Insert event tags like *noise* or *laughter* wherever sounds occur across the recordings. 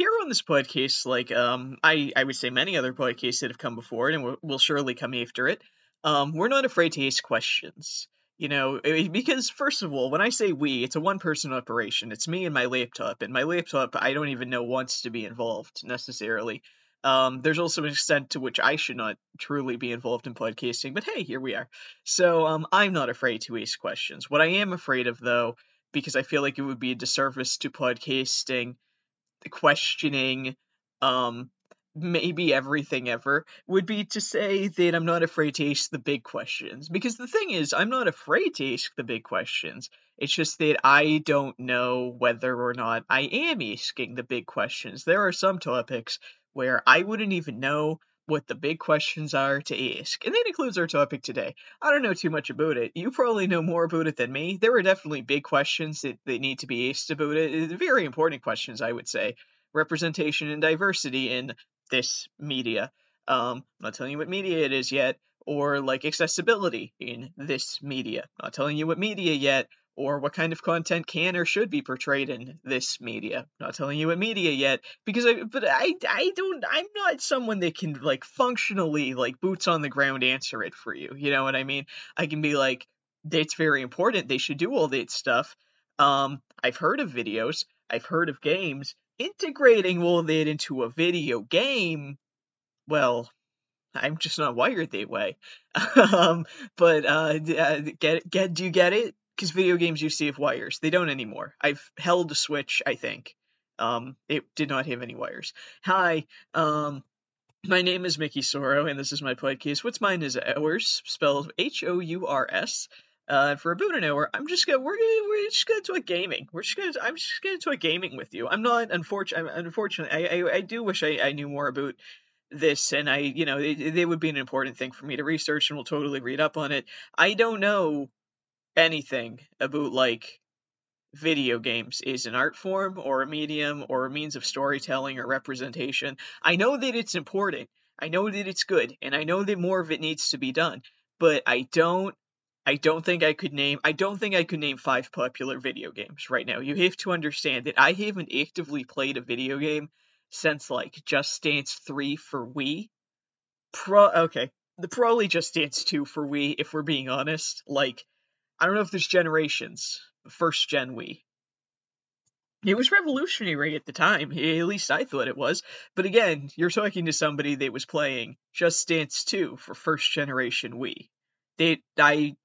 here on this podcast, like um, I I would say many other podcasts that have come before it and will, will surely come after it, um, we're not afraid to ask questions. You know, eh, because first of all, when I say we, it's a one person operation. It's me and my laptop, and my laptop I don't even know wants to be involved necessarily. Um, there's also an extent to which I should not truly be involved in podcasting, but hey, here we are. So um, I'm not afraid to ask questions. What I am afraid of, though, because I feel like it would be a disservice to podcasting, questioning, um, maybe everything ever would be to say that I'm not afraid to ask the big questions. Because the thing is, I'm not afraid to ask the big questions. It's just that I don't know whether or not I am asking the big questions. There are some topics where I wouldn't even know what the big questions are to ask. And that includes our topic today. I don't know too much about it. You probably know more about it than me. There are definitely big questions that, that need to be asked about it. Very important questions, I would say. Representation and diversity in this media. Um, I'm not telling you what media it is yet, or like accessibility in this media. I'm not telling you what media yet, or what kind of content can or should be portrayed in this media. I'm not telling you what media yet, because I, but I, I don't, I'm not someone that can like functionally like boots on the ground answer it for you. You know what I mean? I can be like, it's very important. They should do all that stuff. Um, I've heard of videos. I've heard of games integrating all that into a video game, well, I'm just not wired that way. *laughs* um, but uh, uh, get get do you get it? Because video games used to have wires. They don't anymore. I've held a Switch, I think. Um, it did not have any wires. Hi, um, my name is Mickey Soro, and this is my podcast. What's mine is ours, spelled H O U R S. Uh, for about an hour, I'm just gonna we're gonna we're just gonna talk gaming. We're just gonna I'm just gonna talk gaming with you. I'm not unfortunate. Unfortunately, I, I I do wish I, I knew more about this, and I you know it would be an important thing for me to research, and we'll totally read up on it. I don't know anything about like video games is an art form or a medium or a means of storytelling or representation. I know that it's important. I know that it's good, and I know that more of it needs to be done. But I don't I don't think I could name I don't think I could name five popular video games right now. You have to understand that I haven't actively played a video game since like Just Dance 3 for Wii. Pro okay. The probably Just Dance 2 for Wii, if we're being honest. Like, I don't know if there's generations. First gen Wii. It was revolutionary at the time. Eh, at least I thought it was. But again, you're talking to somebody that was playing Just Dance 2 for first generation Wii. They, I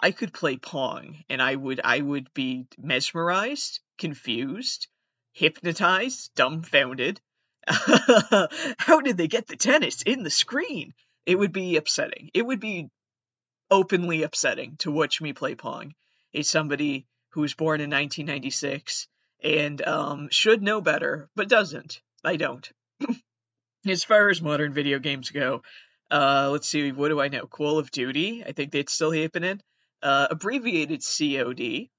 I could play Pong and I would I would be mesmerized, confused, hypnotized, dumbfounded. *laughs* How did they get the tennis in the screen? It would be upsetting. It would be openly upsetting to watch me play Pong. As somebody who was born in 1996 and um, should know better, but doesn't. I don't. *clears throat* as far as modern video games go, uh, let's see, what do I know? Call of Duty. I think that's still happening uh, abbreviated COD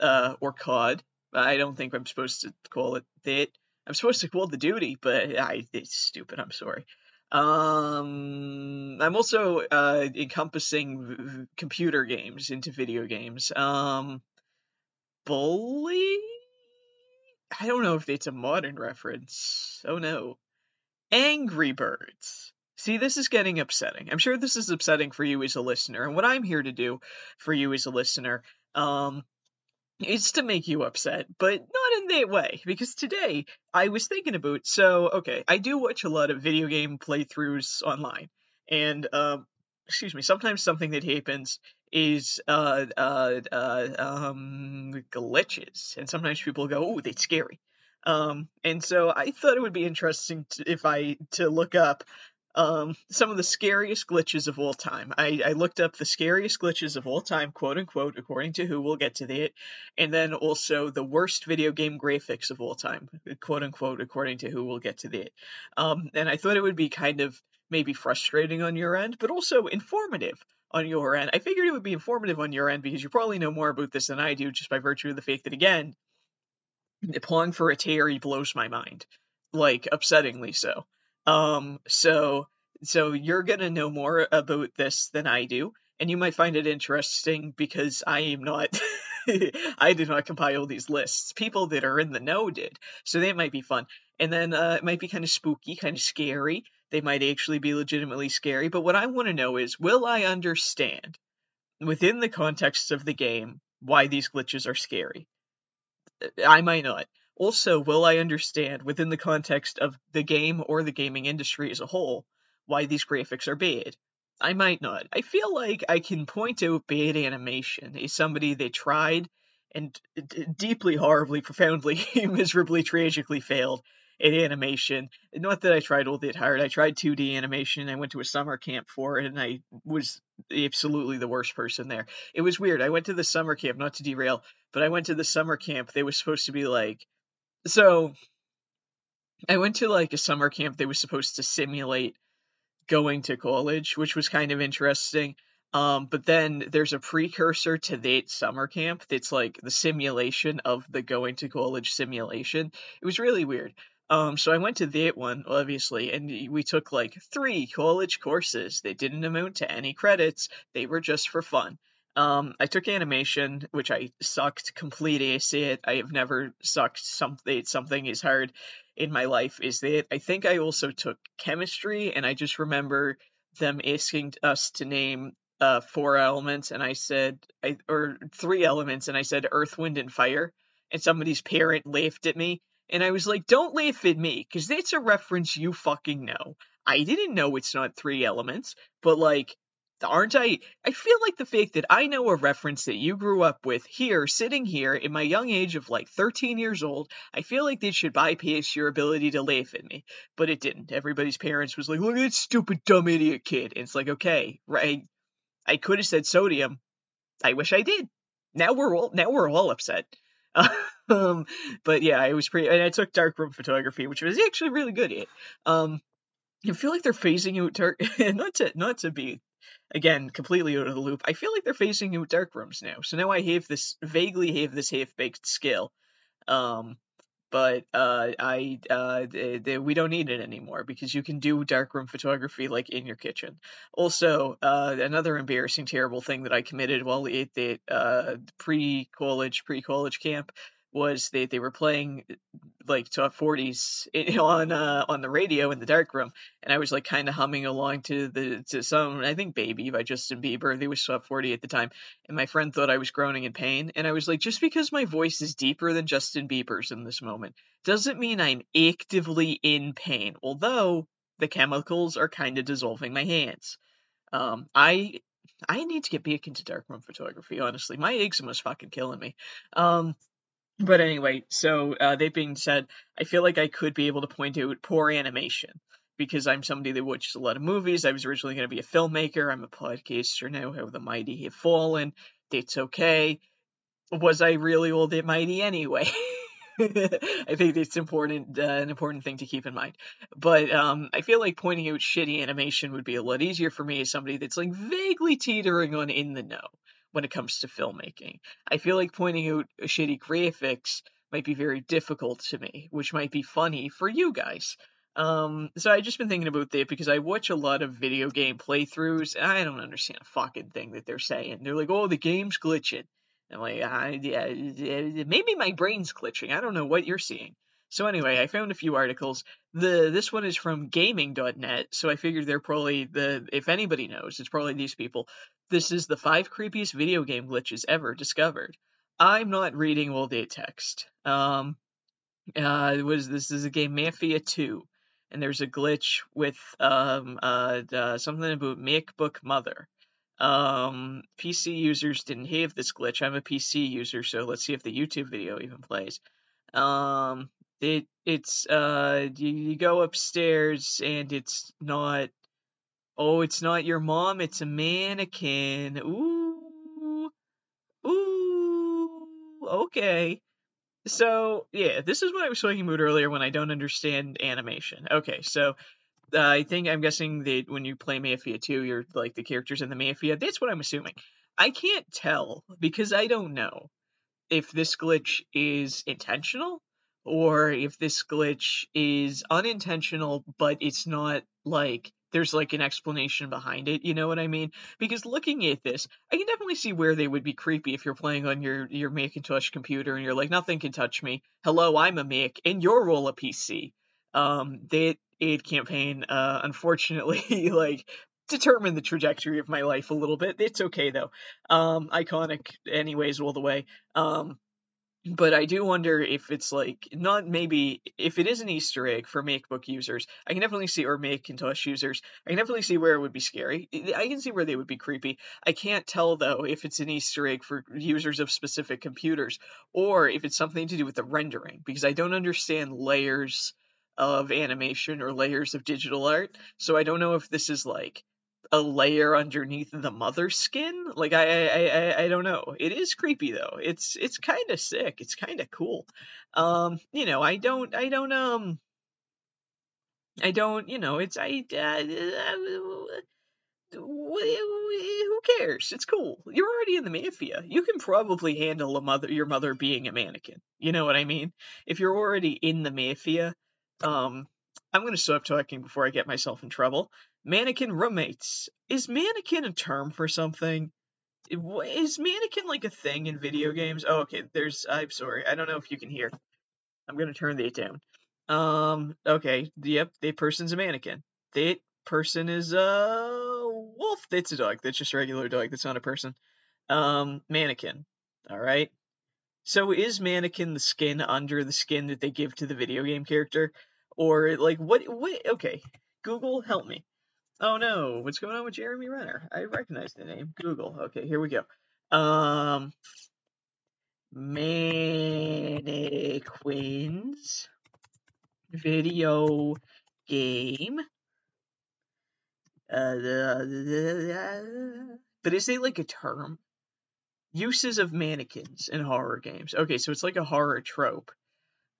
uh, or COD. I don't think I'm supposed to call it that. I'm supposed to call the duty, but I it's stupid. I'm sorry. Um, I'm also uh, encompassing v- computer games into video games. Um, Bully. I don't know if it's a modern reference. Oh no. Angry Birds. See, this is getting upsetting. I'm sure this is upsetting for you as a listener. And what I'm here to do for you as a listener um, is to make you upset, but not in that way. Because today I was thinking about so, okay, I do watch a lot of video game playthroughs online. And, um, excuse me, sometimes something that happens is uh, uh, uh, um, glitches. And sometimes people go, oh, that's scary. Um, and so I thought it would be interesting to, if I to look up um, some of the scariest glitches of all time. I, I looked up the scariest glitches of all time, quote unquote, according to who. We'll get to that. And then also the worst video game graphics of all time, quote unquote, according to who. We'll get to that. Um, and I thought it would be kind of maybe frustrating on your end, but also informative on your end. I figured it would be informative on your end because you probably know more about this than I do, just by virtue of the fact that, again, the Pong for Atari blows my mind. Like, upsettingly so. Um, so so you're gonna know more about this than I do, and you might find it interesting because I am not. *laughs* I did not compile these lists. People that are in the know did, so that might be fun. and then uh, it might be kind of spooky, kind of scary. They might actually be legitimately scary. But what I want to know is, will I understand within the context of the game why these glitches are scary? I might not. Also, will I understand within the context of the game or the gaming industry as a whole why these graphics are bad? I might not. I feel like I can point out bad animation as somebody they tried and d- deeply, horribly, profoundly, *laughs* miserably, tragically failed at animation. Not that I tried all that hard. I tried 2D animation. I went to a summer camp for it, and I was absolutely the worst person there. It was weird. I went to the summer camp, not to derail, but I went to the summer camp. They were supposed to be like, so I went to like a summer camp. that was supposed to simulate going to college, which was kind of interesting. Um, but then there's a precursor to that summer camp that's like the simulation of the going to college simulation. It was really weird. Um, so I went to that one, obviously, and we took like three college courses. They didn't amount to any credits. They were just for fun. Um, I took animation, which I sucked complete ace at. I have never sucked something something as hard in my life as that. I think I also took chemistry, and I just remember them asking us to name uh, four elements, and I said, I or three elements, and I said earth, wind, and fire. And somebody's parent laughed at me, and I was like, don't laugh at me, because that's a reference you fucking know. I didn't know it's not three elements, but like, aren't I? I feel like the fact that I know a reference that you grew up with here, sitting here in my young age of like 13 years old, I feel like this should bypass your ability to laugh at me. But it didn't. Everybody's parents was like, look at that stupid, dumb idiot kid. And it's like, okay, right. I could have said sodium. I wish I did. Now we're all now we're all upset. *laughs* um, but yeah, I was pretty, and I took darkroom photography, which was actually really good at. Um, I feel like they're phasing out dark, *laughs* not to not to be again completely out of the loop. I feel like they're phasing out dark rooms now. So now I have this vaguely have this half baked skill. Um, but uh, I uh, they, they, we don't need it anymore because you can do darkroom photography like in your kitchen. Also, uh, another embarrassing, terrible thing that I committed while at the uh, pre-college pre-college camp was they they were playing like top 40s *laughs* on uh, on the radio in the dark room and I was like kind of humming along to the to some I think Baby by Justin Bieber they was top 40 at the time and my friend thought I was groaning in pain and I was like just because my voice is deeper than Justin Bieber's in this moment doesn't mean I'm actively in pain although the chemicals are kind of dissolving my hands. Um I I need to get back into darkroom photography honestly. My eczema's fucking killing me. Um but anyway, so uh, that being said, I feel like I could be able to point out poor animation because I'm somebody that watches a lot of movies. I was originally going to be a filmmaker. I'm a podcaster now. How the mighty have fallen. That's okay. Was I really all that mighty anyway? *laughs* I think it's important, uh, an important thing to keep in mind. But um, I feel like pointing out shitty animation would be a lot easier for me as somebody that's like vaguely teetering on in the know when it comes to filmmaking. I feel like pointing out shitty graphics might be very difficult to me, which might be funny for you guys. Um, so I just been thinking about that because I watch a lot of video game playthroughs and I don't understand a fucking thing that they're saying. They're like, "Oh, the game's glitching." I'm like, I, yeah, maybe my brain's glitching. I don't know what you're seeing. So anyway, I found a few articles. The this one is from gaming.net, so I figured they're probably the if anybody knows, it's probably these people. This is the five creepiest video game glitches ever discovered. I'm not reading all the text. Um uh was this is a game Mafia 2 and there's a glitch with um uh, uh something about MacBook Mother. Um PC users didn't have this glitch. I'm a PC user, so let's see if the YouTube video even plays. Um it it's uh you, you go upstairs and it's not oh it's not your mom it's a mannequin. Ooh. Ooh. Okay. So yeah this is what i was talking about earlier when i don't understand animation. Okay so uh, i think i'm guessing that when you play mafia 2 you're like the characters in the mafia. That's what i'm assuming. I can't tell because i don't know if this glitch is intentional or if this glitch is unintentional, but it's not like there's like an explanation behind it. You know what I mean? Because looking at this, I can definitely see where they would be creepy if you're playing on your your Macintosh computer and you're like, nothing can touch me. Hello, I'm a Mac, and you're all a PC. Um, the aid campaign, uh, unfortunately, *laughs* like determined the trajectory of my life a little bit. It's okay though. Um, iconic, anyways, all the way. Um, but I do wonder if it's like not maybe if it is an Easter egg for MacBook users, I can definitely see or Macintosh users, I can definitely see where it would be scary. I can see where they would be creepy. I can't tell though if it's an Easter egg for users of specific computers or if it's something to do with the rendering because I don't understand layers of animation or layers of digital art. So I don't know if this is like a layer underneath the mother skin. Like I I I, I don't know. It is creepy though. It's it's kind of sick. It's kind of cool. Um, you know, I don't I don't um I don't, you know, it's I uh, who cares? It's cool. You're already in the mafia. You can probably handle a mother your mother being a mannequin. You know what I mean? If you're already in the mafia, um I'm going to stop talking before I get myself in trouble. Mannequin roommates. Is mannequin a term for something? Is mannequin like a thing in video games? Oh, okay. There's. I'm sorry. I don't know if you can hear. I'm gonna turn that down. Um. Okay. Yep. The person's a mannequin. That person is a wolf. That's a dog. That's just a regular dog. That's not a person. Um. Mannequin. All right. So is mannequin the skin under the skin that they give to the video game character? Or like what what okay. Google help me. Oh no, what's going on with Jeremy Renner? I recognize the name. Google. Okay, here we go. Um Mannequins video game. Uh, but is it like a term? Uses of mannequins in horror games. Okay, so it's like a horror trope.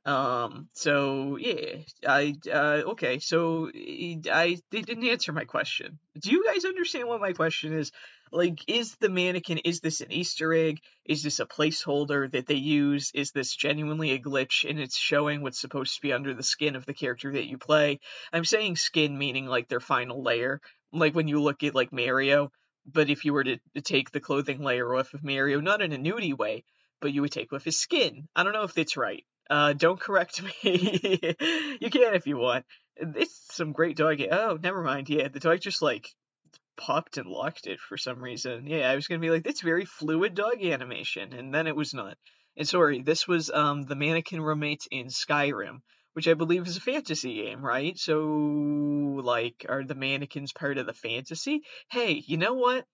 Um, so yeah, I uh okay, so I they didn't answer my question. Do you guys understand what my question is? Like, is the mannequin is this an Easter egg? Is this a placeholder that they use? Is this genuinely a glitch and it's showing what's supposed to be under the skin of the character that you play? I'm saying skin meaning like their final layer. Like when you look at like Mario, but if you were to, to take the clothing layer off of Mario, not in a nudie way, but you would take off his skin. I don't know if that's right. Uh, don't correct *laughs* me. you can if you want. It's some great dog. Oh, never mind. Yeah, the dog just like popped and locked it for some reason. Yeah, I was gonna be like, that's very fluid dog animation, and then it was not. And sorry, this was um the mannequin roommates in Skyrim, which I believe is a fantasy game, right? So like, are the mannequins part of the fantasy? Hey, you know what?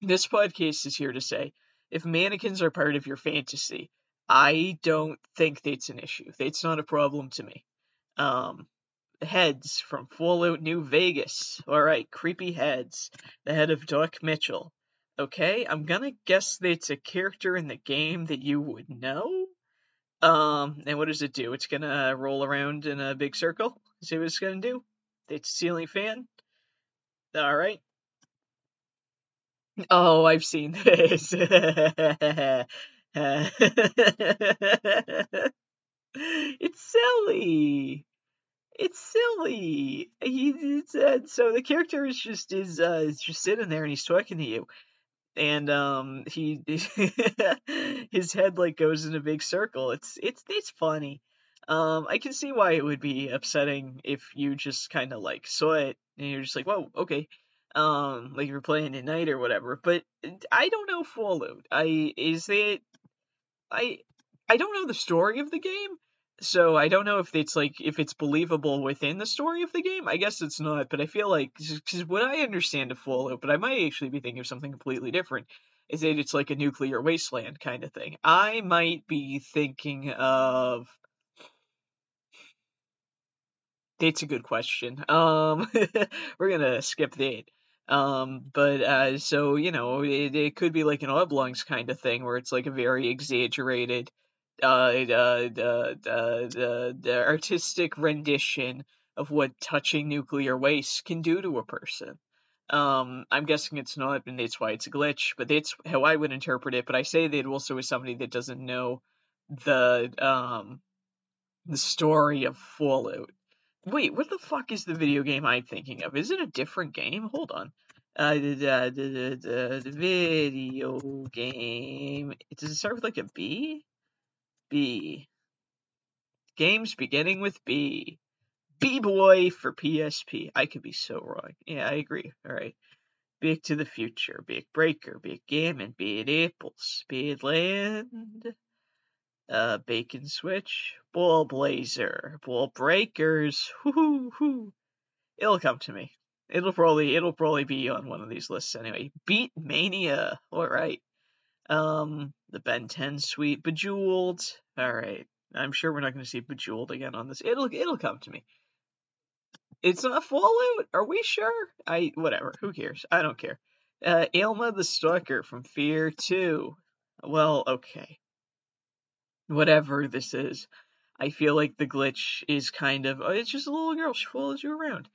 This podcast is here to say, if mannequins are part of your fantasy, I don't think that's an issue. That's not a problem to me. Um, heads from Fallout New Vegas. All right, creepy heads. The head of Doc Mitchell. Okay, I'm gonna guess that's a character in the game that you would know. Um, and what does it do? It's gonna roll around in a big circle. See what it's gonna do? It's a ceiling fan. All right. Oh, I've seen *laughs* this. *laughs* *laughs* it's silly. It's silly. He said so. The character is just is uh is just sitting there and he's talking to you, and um he *laughs* his head like goes in a big circle. It's it's it's funny. Um, I can see why it would be upsetting if you just kind of like saw it and you're just like, whoa, okay. Um, like you're playing at night or whatever. But I don't know Fallout. I is it I I don't know the story of the game, so I don't know if it's like if it's believable within the story of the game. I guess it's not, but I feel like because what I understand of Fallout, but I might actually be thinking of something completely different. Is that it's like a nuclear wasteland kind of thing? I might be thinking of. That's a good question. Um, *laughs* we're gonna skip that. Um, but uh, so you know, it, it could be like an oblongs kind of thing where it's like a very exaggerated, uh, uh, the the the artistic rendition of what touching nuclear waste can do to a person. Um, I'm guessing it's not, and that's why it's a glitch. But that's how I would interpret it. But I say that also as somebody that doesn't know the um the story of Fallout. Wait, what the fuck is the video game I'm thinking of? Is it a different game? Hold on. Uh, the, the, the, the video game. Does it start with like a B? B. Games beginning with B. B-Boy for PSP. I could be so wrong. Yeah, I agree. All right. Back to the Future, big breaker, big gammon, big apples, big land, uh, bacon switch, Ballblazer, ball breakers, hoo hoo. It'll come to me. It'll probably it'll probably be on one of these lists anyway. Beat Mania, all right. Um, the Ben 10 suite, Bejeweled, all right. I'm sure we're not going to see Bejeweled again on this. It'll it'll come to me. It's not Fallout. Are we sure? I whatever. Who cares? I don't care. Uh, Alma the Stalker from Fear 2. Well, okay. Whatever this is, I feel like the glitch is kind of. Oh, it's just a little girl. She follows you around.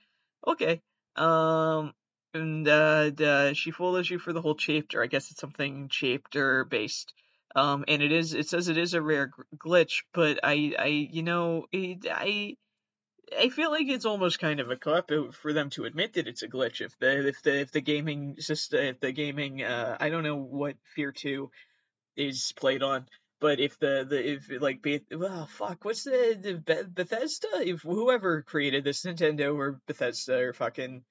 Okay. Um, and uh, uh, she follows you for the whole chapter. I guess it's something chapter based. Um, and it is. It says it is a rare glitch, but I, I, you know, it, I I feel like it's almost kind of a cop out for them to admit that it's a glitch. If the if the if the gaming system, if the gaming, uh, I don't know what Fear Two is played on, but if the the if like well fuck, what's the, the Bethesda? If whoever created this Nintendo or Bethesda or fucking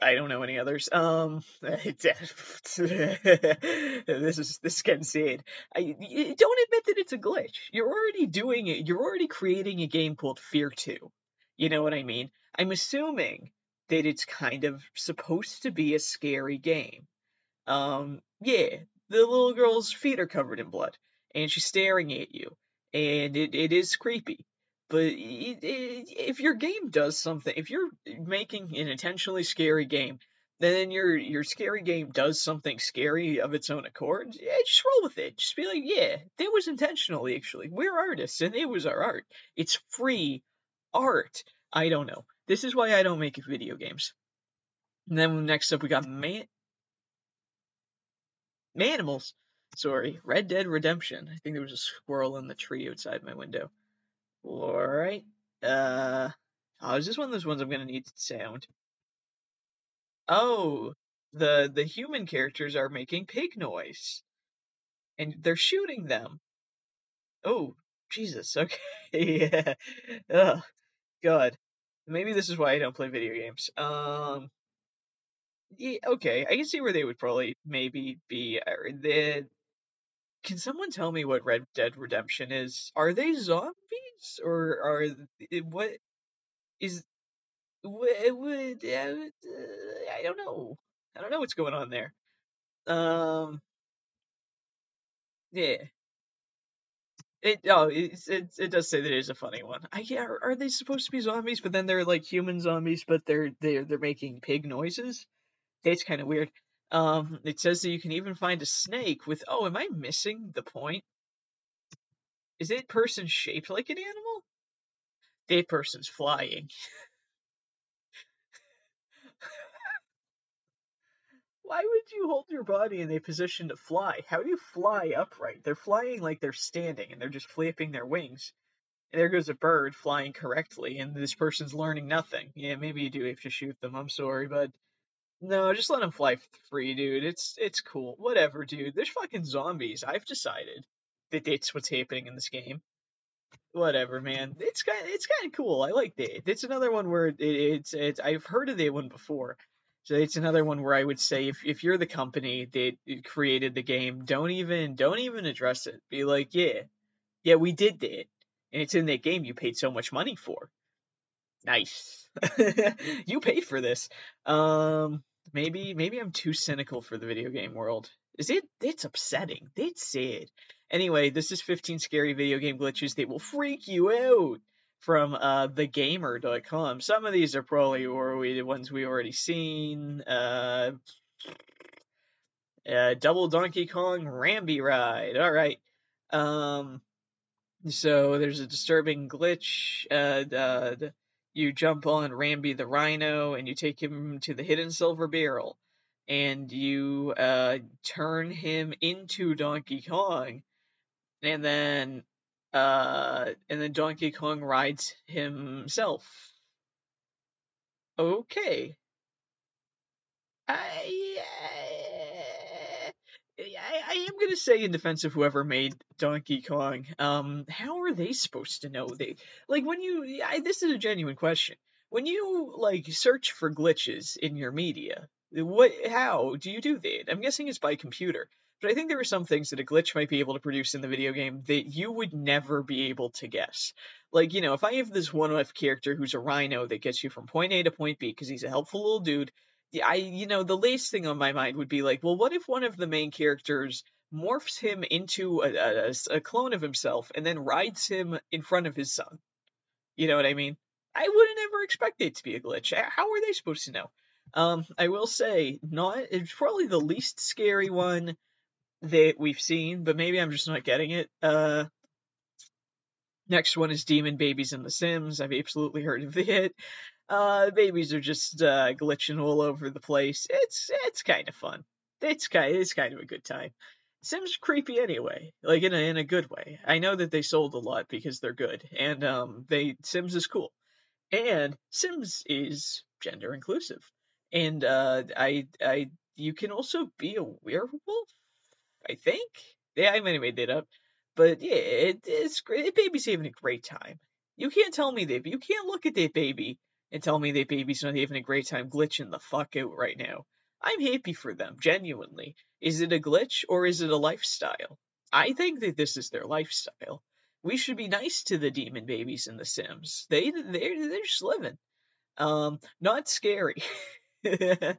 I don't know any others. Um, *laughs* this is this is getting sad. I don't admit that it's a glitch. You're already doing it. You're already creating a game called Fear Two. You know what I mean? I'm assuming that it's kind of supposed to be a scary game. Um, yeah, the little girl's feet are covered in blood, and she's staring at you, and it, it is creepy. But it, it, if your game does something, if you're making an intentionally scary game, then your your scary game does something scary of its own accord, yeah, just roll with it. Just be like, yeah, that was intentionally actually. We're artists, and it was our art. It's free art. I don't know. This is why I don't make video games. And then next up we got Man Manimals. Sorry, Red Dead Redemption. I think there was a squirrel in the tree outside my window. Alright. Uh oh, is this one of those ones I'm gonna need sound? Oh, the the human characters are making pig noise. And they're shooting them. Oh, Jesus, *laughs* okay. yeah. Oh, God. Maybe this is why I don't play video games. Um, yeah, okay, I can see where they would probably maybe be. Uh, the, can someone tell me what Red Dead Redemption is? Are they zombies or are what is what, what uh, I don't know. I don't know what's going on there. Um, yeah. It oh it it, it does say that it is a funny one. I yeah, are, are, they supposed to be zombies? But then they're like human zombies, but they're they're they're making pig noises. It's kind of weird. Um, it says that you can even find a snake with. Oh, am I missing the point? Is that person shaped like an animal? That person's flying. *laughs* Why would you hold your body in a position to fly? How do you fly upright? They're flying like they're standing and they're just flapping their wings. And there goes a bird flying correctly, and this person's learning nothing. Yeah, maybe you do have to shoot them. I'm sorry, but no, just let them fly free, dude. It's it's cool. Whatever, dude. There's fucking zombies. I've decided that that's what's happening in this game. Whatever, man. It's kind it's kind of cool. I like that. It's another one where it, it's it's I've heard of that one before. So it's another one where I would say if, if you're the company that created the game, don't even don't even address it. Be like, yeah, yeah, we did that, and it's in that game you paid so much money for. Nice, *laughs* you paid for this. Um, maybe maybe I'm too cynical for the video game world. Is it? It's upsetting. It's sad. Anyway, this is 15 scary video game glitches that will freak you out from uh, thegamer.com. Some of these are probably already the ones we already seen. Uh, uh, Double Donkey Kong Rambi Ride. All right. Um, so there's a disturbing glitch. Uh, uh, you jump on Rambi the Rhino and you take him to the hidden silver barrel, and you uh, turn him into Donkey Kong, and then uh, and then Donkey Kong rides himself. Okay. I, I, am gonna say in defense of whoever made Donkey Kong, um, how are they supposed to know they like when you? I, this is a genuine question. When you like search for glitches in your media, what? How do you do that? I'm guessing it's by computer. But I think there are some things that a glitch might be able to produce in the video game that you would never be able to guess. Like, you know, if I have this one off character who's a rhino that gets you from point A to point B because he's a helpful little dude, I, you know, the least thing on my mind would be like, well, what if one of the main characters morphs him into a, a, a clone of himself and then rides him in front of his son? You know what I mean? I wouldn't ever expect it to be a glitch. How are they supposed to know? Um, I will say, not it's probably the least scary one that we've seen, but maybe I'm just not getting it. Uh, next one is Demon Babies in The Sims. I've absolutely heard of *laughs* it. Uh, babies are just uh, glitching all over the place. It's it's kind of fun. It's kind it's kind of a good time. Sims creepy anyway, like in a in a good way. I know that they sold a lot because they're good, and um, they Sims is cool, and Sims is gender inclusive, and uh, I I you can also be a werewolf I think. Yeah, I might have made that up. But yeah, it, it's great. Baby's having a great time. You can't tell me that. You can't look at that baby and tell me that baby's not having a great time glitching the fuck out right now. I'm happy for them, genuinely. Is it a glitch or is it a lifestyle? I think that this is their lifestyle. We should be nice to the demon babies in The Sims. They they're they're just living. Um, not scary. *laughs* uh,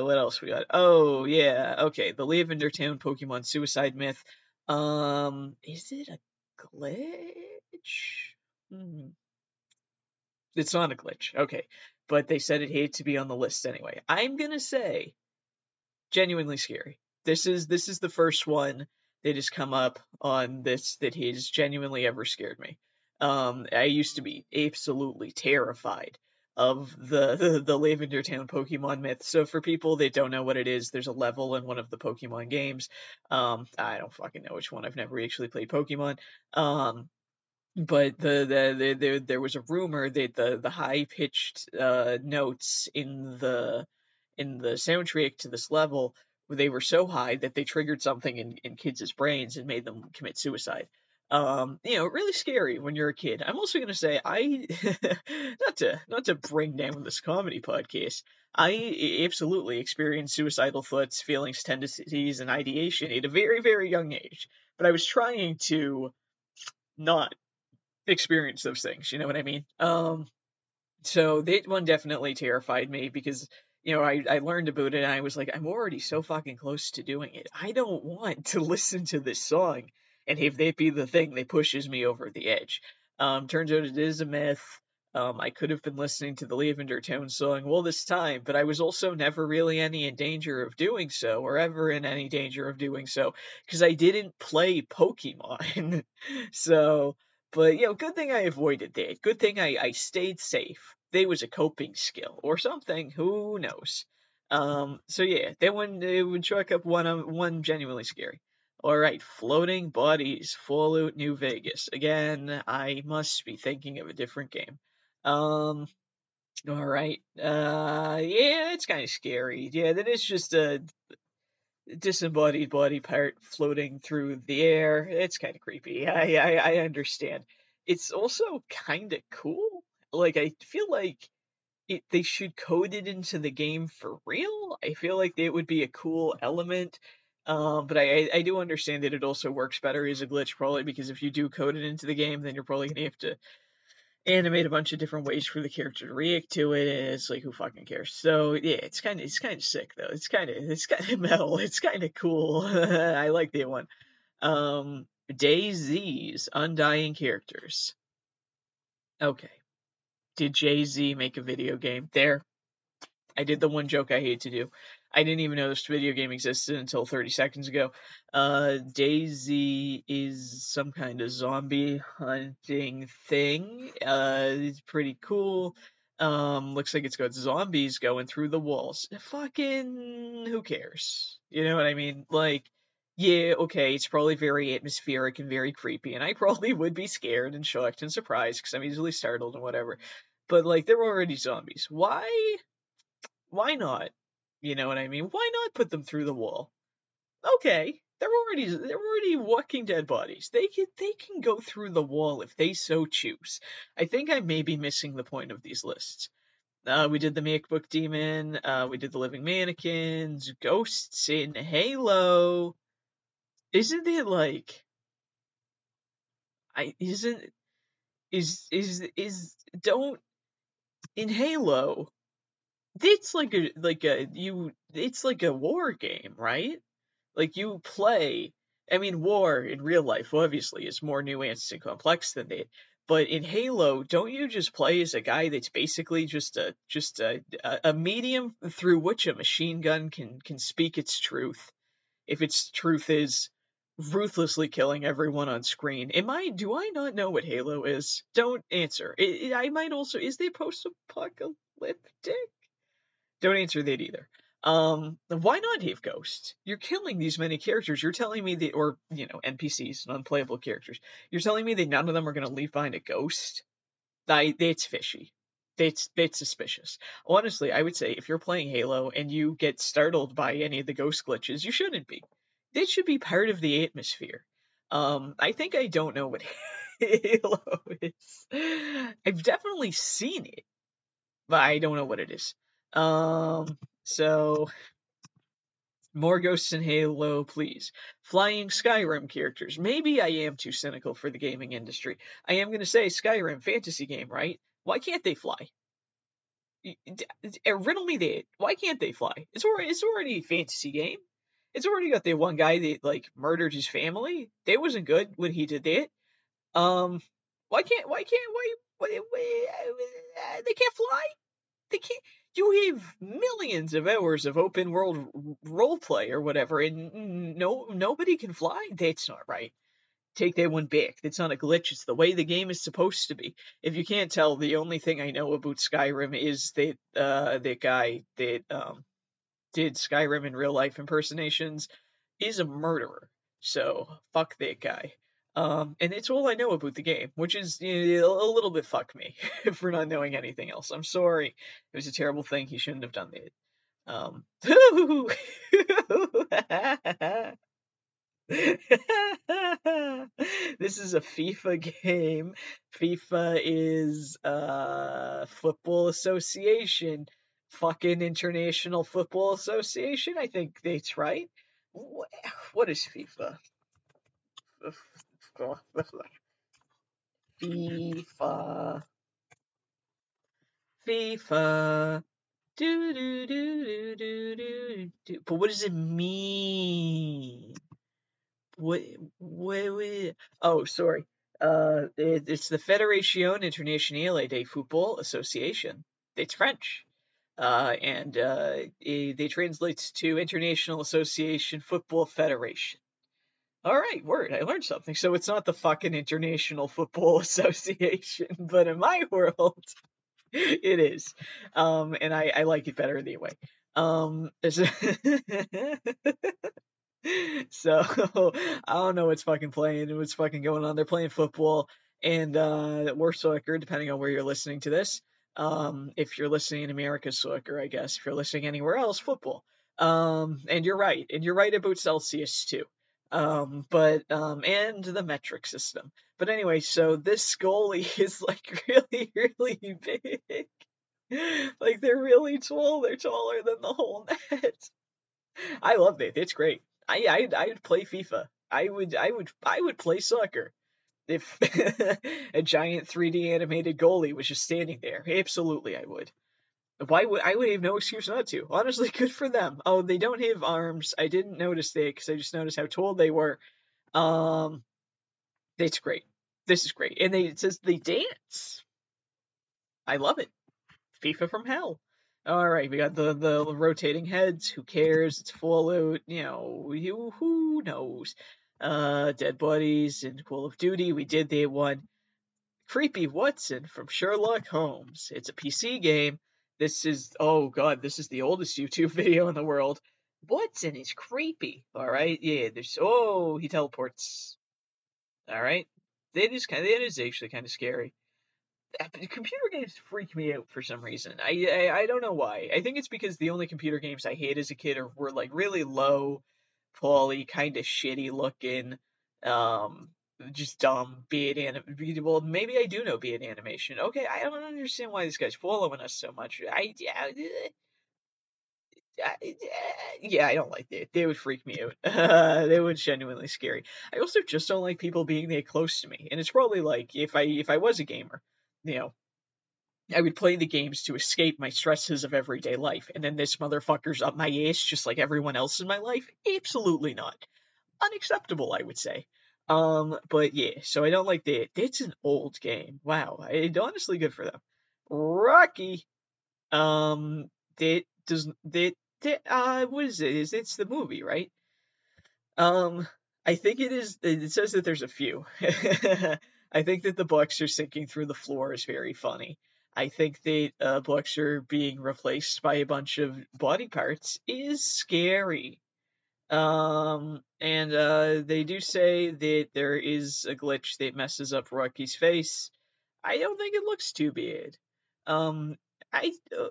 what else we got? Oh yeah, okay. The Lavender Town Pokemon Suicide Myth. Um, is it a glitch? Hmm. It's not a glitch. Okay, but they said it had to be on the list anyway. I'm gonna say, genuinely scary. This is this is the first one that has come up on this that has genuinely ever scared me. Um, I used to be absolutely terrified of the, the, *laughs* the Lavender Town Pokemon myth. So for people that don't know what it is, there's a level in one of the Pokemon games. Um, I don't fucking know which one. I've never actually played Pokemon. Um, but the, the, the, the there was a rumor that the the high pitched uh, notes in the in the soundtrack to this level they were so high that they triggered something in, in kids' brains and made them commit suicide um, you know, really scary when you're a kid. I'm also gonna say I, *laughs* not to not to bring down this comedy podcast, I absolutely experienced suicidal thoughts, feelings, tendencies, and ideation at a very very young age. But I was trying to not experience those things. You know what I mean? Um, so that one definitely terrified me because you know, I, I learned about it and I was like, I'm already so fucking close to doing it. I don't want to *laughs* listen to this song and if that be the thing that pushes me over the edge. Um, turns out it is a myth. Um, I could have been listening to the Lavender Town song all this time, but I was also never really any in danger of doing so, or ever in any danger of doing so, because I didn't play Pokemon. *laughs* so, but you know, good thing I avoided that. Good thing I, I stayed safe. They was a coping skill or something. Who knows? Um, so yeah, that one it would chalk up one one genuinely scary. All right, floating bodies, Fallout New Vegas. Again, I must be thinking of a different game. Um, all right. Uh, yeah, it's kind of scary. Yeah, that is just a disembodied body part floating through the air. It's kind of creepy. I, I I understand. It's also kind of cool. Like I feel like it, they should code it into the game for real. I feel like it would be a cool element um, but I, I do understand that it also works better as a glitch, probably because if you do code it into the game, then you're probably gonna have to animate a bunch of different ways for the character to react to it, and it's like who fucking cares? So yeah, it's kind of it's kind of sick though. It's kind of it's kind of *laughs* metal. It's kind of cool. *laughs* I like that one. Um, DayZ's Undying Characters. Okay, did Jay Z make a video game? There, I did the one joke I hate to do. I didn't even know this video game existed until 30 seconds ago. Uh, DayZ is some kind of zombie hunting thing. Uh, it's pretty cool. Um, looks like it's got zombies going through the walls. Fucking, who cares? You know what I mean? Like, yeah, okay, it's probably very atmospheric and very creepy, and I *laughs* probably would be scared and shocked and surprised because I'm easily startled and whatever. But like, they're already zombies. Why? Why not? You know what I mean? Why not put them through the wall? okay, they're already they're already walking dead bodies. They can they can go through the wall if they so choose. I think I may be missing the point of these lists. Uh, we did the MacBook Demon. Uh, we did the Living Mannequins, Ghosts in Halo. Isn't it like? I isn't is is is don't in Halo. It's like a like a you. It's like a war game, right? Like you play. I mean, war in real life obviously is more nuanced and complex than that. But in Halo, don't you just play as a guy that's basically just a just a a medium through which a machine gun can can speak its truth, if its truth is ruthlessly killing everyone on screen. Am I? Do I not know what Halo is? Don't answer. I might also. Is they post-apocalyptic? Don't answer that either. Um, why not have ghosts? You're killing these many characters. You're telling me that, or you know, NPCs, unplayable characters. You're telling me that none of them are going to leave behind a ghost? I, that's fishy. That's that's suspicious. Honestly, I would say if you're playing Halo and you get startled by any of the ghost glitches, you shouldn't be. That should be part of the atmosphere. Um, I think I don't know what *laughs* Halo is. I've definitely seen it, but I don't know what it is. Um, so, more Ghosts in Halo, please. Flying Skyrim characters. Maybe I am too cynical for the gaming industry. I am going to say Skyrim, fantasy game, right? Why can't they fly? Riddle me that. Why can't they fly? It's already, it's already a fantasy game. It's already got the one guy that like murdered his family. That wasn't good when he did that. Um, why can't why can't why, why, why uh, they can't fly? They can't you have millions of hours of open world role play or whatever, and no nobody can fly. That's not right. Take that one back. That's not a glitch. It's the way the game is supposed to be. If you can't tell, the only thing I know about Skyrim is that uh, that guy that um, did Skyrim in real life impersonations is a murderer. So fuck that guy. Um, and it's all I know about the game, which is you know, a little bit fuck me *laughs* for not knowing anything else. I'm sorry. It was a terrible thing. He shouldn't have done that. Um, *laughs* this is a FIFA game. FIFA is uh football association, fucking international football association. I think that's right. What is FIFA? FIFA. FIFA. Do do do do do do do. But what does it mean? What? What? what oh, sorry. Uh, it, it's the Fédération Internationale de Football Association. It's French. Uh, and uh, it, they translate to International Association Football Federation. All right, word. I learned something. So it's not the fucking International Football *laughs* Association, but in my world, *laughs* it is. Um, and I, I like it better anyway. Um, *laughs* so I don't know what's fucking playing, and what's fucking going on. They're playing football and uh, soccer, depending on where you're listening to this. Um, if you're listening in America, soccer, I guess. If you're listening anywhere else, football. Um, and you're right, and you're right about Celsius too. Um, but um, and the metric system. But anyway, so this goalie *laughs* is like really, really big. like they're really tall. They're taller than the whole net. I love it. It's great. I I I'd play FIFA. I would I would I would play soccer if *laughs* a giant 3D animated goalie was just standing there. Absolutely, I would. Why would I would have no excuse not to? Honestly, *laughs* good for them. Oh, they don't have arms. I didn't notice that because I just noticed how tall they were. Um, it's great. This is great, and they it says they dance. I love it. FIFA from hell. All right, we got the the rotating heads. Who cares? It's Fallout. You know, who who knows? Uh, Dead Bodies in Call of Duty. We did that one. Creepy Watson from Sherlock Holmes. It's a PC game. This is oh god, this is the oldest YouTube *laughs* video in the world. Watson is creepy. All right, yeah. There's oh he teleports. All right, that is kind of that is actually kind of scary. Computer games freak me out for some reason. I, I I don't know why. I think it's because the only computer games I hate as a kid are, were like really low, poorly, kind of shitty looking, um, just dumb, be it anim- well, maybe I do know be it animation. Okay, I don't understand why this guy's following us so much. I, yeah, yeah, I don't like it. They would freak me out. *laughs* They would genuinely scary. I also just don't like people being that close to me. And it's probably like if I if I was a gamer, you know, I would play the games to escape my stresses of everyday life. And then this motherfucker's up my ass just like everyone else in my life? Absolutely not. Unacceptable, I would say. Um, but yeah, so I don't like that. It's an old game. Wow. It, honestly good for them. Rocky. Um, that does that uh, what is it? Is it's the movie, right? Um, I think it is. It says that there's a few. *laughs* I think that the books are sinking through the floor is very funny. I think that uh, books are being replaced by a bunch of body parts is scary. Um, and uh, they do say that there is a glitch that messes up Rocky's face. I don't think it looks too bad. Um, I, uh,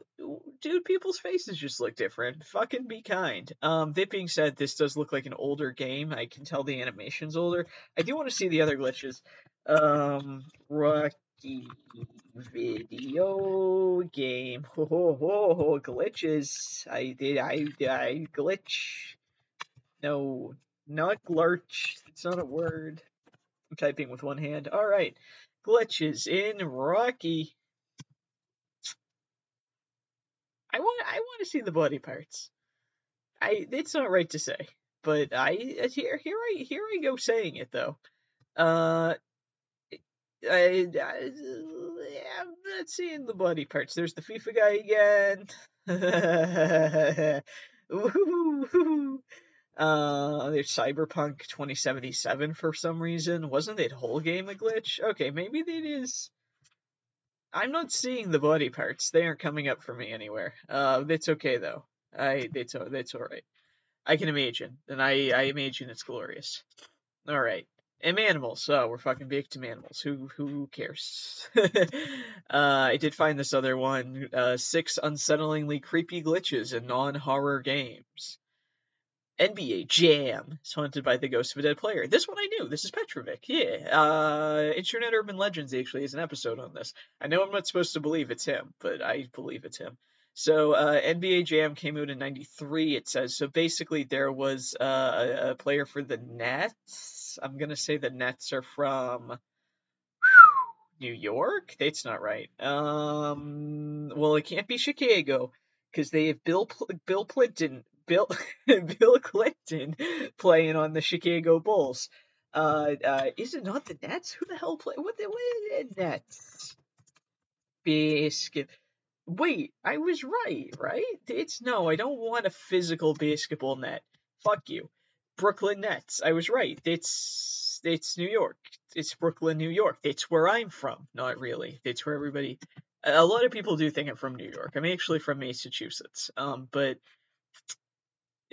dude, people's faces just look different. Fucking be kind. Um, that being said, this does look like an older game. I can tell the animation's older. I do want to see the other glitches. Um, Rocky video game. Ho ho ho ho glitches. I did. I I glitch. No, not glurch. It's not a word. I'm typing with one hand. All right, glitches in Rocky. I want I want to see the body parts. I it's not right to say, but I here here I here I go saying it though. Uh, I, I I'm not seeing the body parts. There's the FIFA guy again. *laughs* uh, Cyberpunk 2077 for some reason. Wasn't that whole game a glitch? Okay, maybe it is. I'm not seeing the body parts. They aren't coming up for me anywhere. Uh, it's okay though. I it's it's all right. I can imagine, and I I imagine it's glorious. All right. And animals. So we're fucking big to animals. Who who cares? *laughs* uh, I did find this other one. Uh, six unsettlingly creepy glitches in non-horror games. NBA Jam is haunted by the ghost of a dead player. This one I knew. This is Petrovic. Yeah. Uh, Internet Urban Legends actually is an episode on this. I know I'm not supposed to believe it's him, but I believe it's him. So uh, NBA Jam came out in '93. It says so. Basically, there was uh, a, a, player for the Nets. I'm gonna say the Nets are from New York. That's not right. Um, well, it can't be Chicago because they have Bill Bill Clinton Bill *laughs* Bill Clinton playing on the Chicago Bulls. Uh, uh, is it not the Nets? Who the hell play? What the what the Nets? Basket. Wait, I was right, right? It's no, I don't want a physical basketball net. Fuck you. Brooklyn Nets. I was right. It's it's New York. It's Brooklyn, New York. It's where I'm from. Not really. It's where everybody. A lot of people do think I'm from New York. I'm actually from Massachusetts. Um, but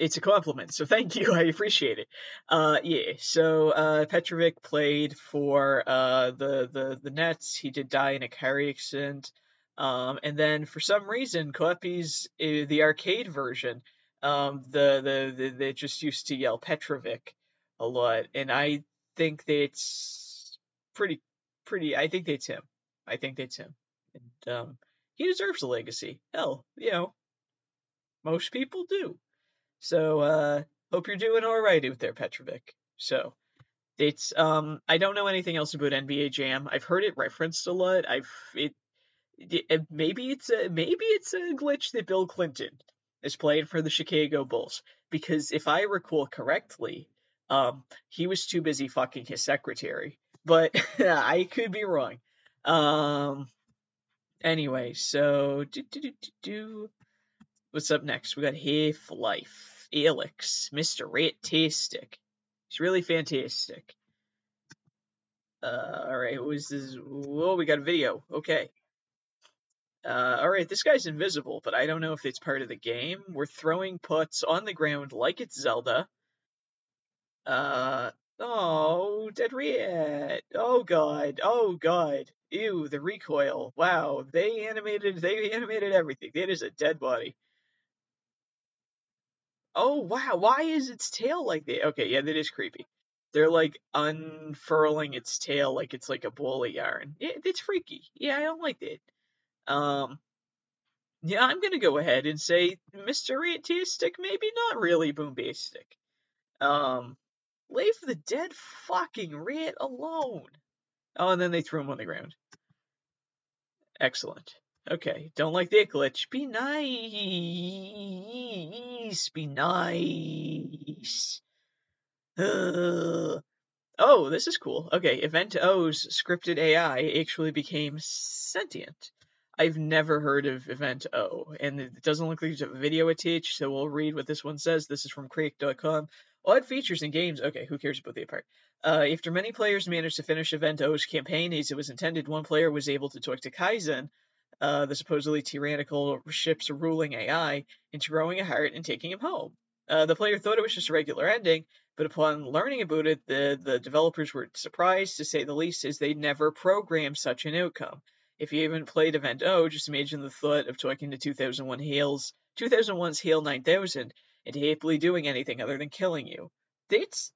it's a compliment, so thank you. *laughs* I appreciate it. Uh, yeah. So uh, Petrovic played for uh, the the the Nets. He did die in a car accident. Um, and then for some reason, copies uh, the arcade version. Um, the, the the they just used to yell Petrovic a lot, and I think that's pretty pretty. I think that's him. I think that's him, and um, he deserves a legacy. Hell, you know, most people do. So uh hope you're doing all right out there, Petrovic. So it's um I don't know anything else about NBA Jam. I've heard it referenced a lot. I've it, it maybe it's a maybe it's a glitch that Bill Clinton is playing for the Chicago Bulls because if I recall correctly, um he was too busy fucking his secretary. But *laughs* I could be wrong. Um anyway, so do do do do What's up next? We got Half Life, Alyx, Mr. Ratastic. He's really fantastic. Uh, alright, what was this? Whoa, we got a video. Okay. Uh, alright, this guy's invisible, but I don't know if it's part of the game. We're throwing puts on the ground like it's Zelda. Uh, oh, dead rat. Oh god, oh god. Ew, the recoil. Wow, they animated, they animated everything. That is a dead body. Oh wow, why is its tail like that? Okay, yeah, that is creepy. They're like unfurling its tail like it's like a ball of yarn. It's freaky. Yeah, I don't like that. Um, yeah, I'm gonna go ahead and say Mr. Stick, maybe not really Boombastic. Um, leave the dead fucking rat alone. Oh, and then they threw him on the ground. Excellent. Okay, don't like the glitch. Be nice. Be nice. Uh, oh, this is cool. Okay, Event O's scripted AI actually became sentient. I've never heard of Event O, and it doesn't look like there's a video attached, so we'll read what this one says. This is from Cracked.com. Odd features in games. Okay, who cares about the part? Uh, after many players managed to finish Event O's campaign as it was intended, one player was able to talk to Kaizen, uh, the supposedly tyrannical ship's ruling AI, into growing a heart and taking him home. Uh, the player thought it was just a regular ending, but upon learning about it, the, the developers were surprised, to say the least, as they never programmed such an outcome. If you haven't played Event O, just imagine the thought of talking to 2001 HAL's 2001's HAL 9000 and happily doing anything other than killing you. That's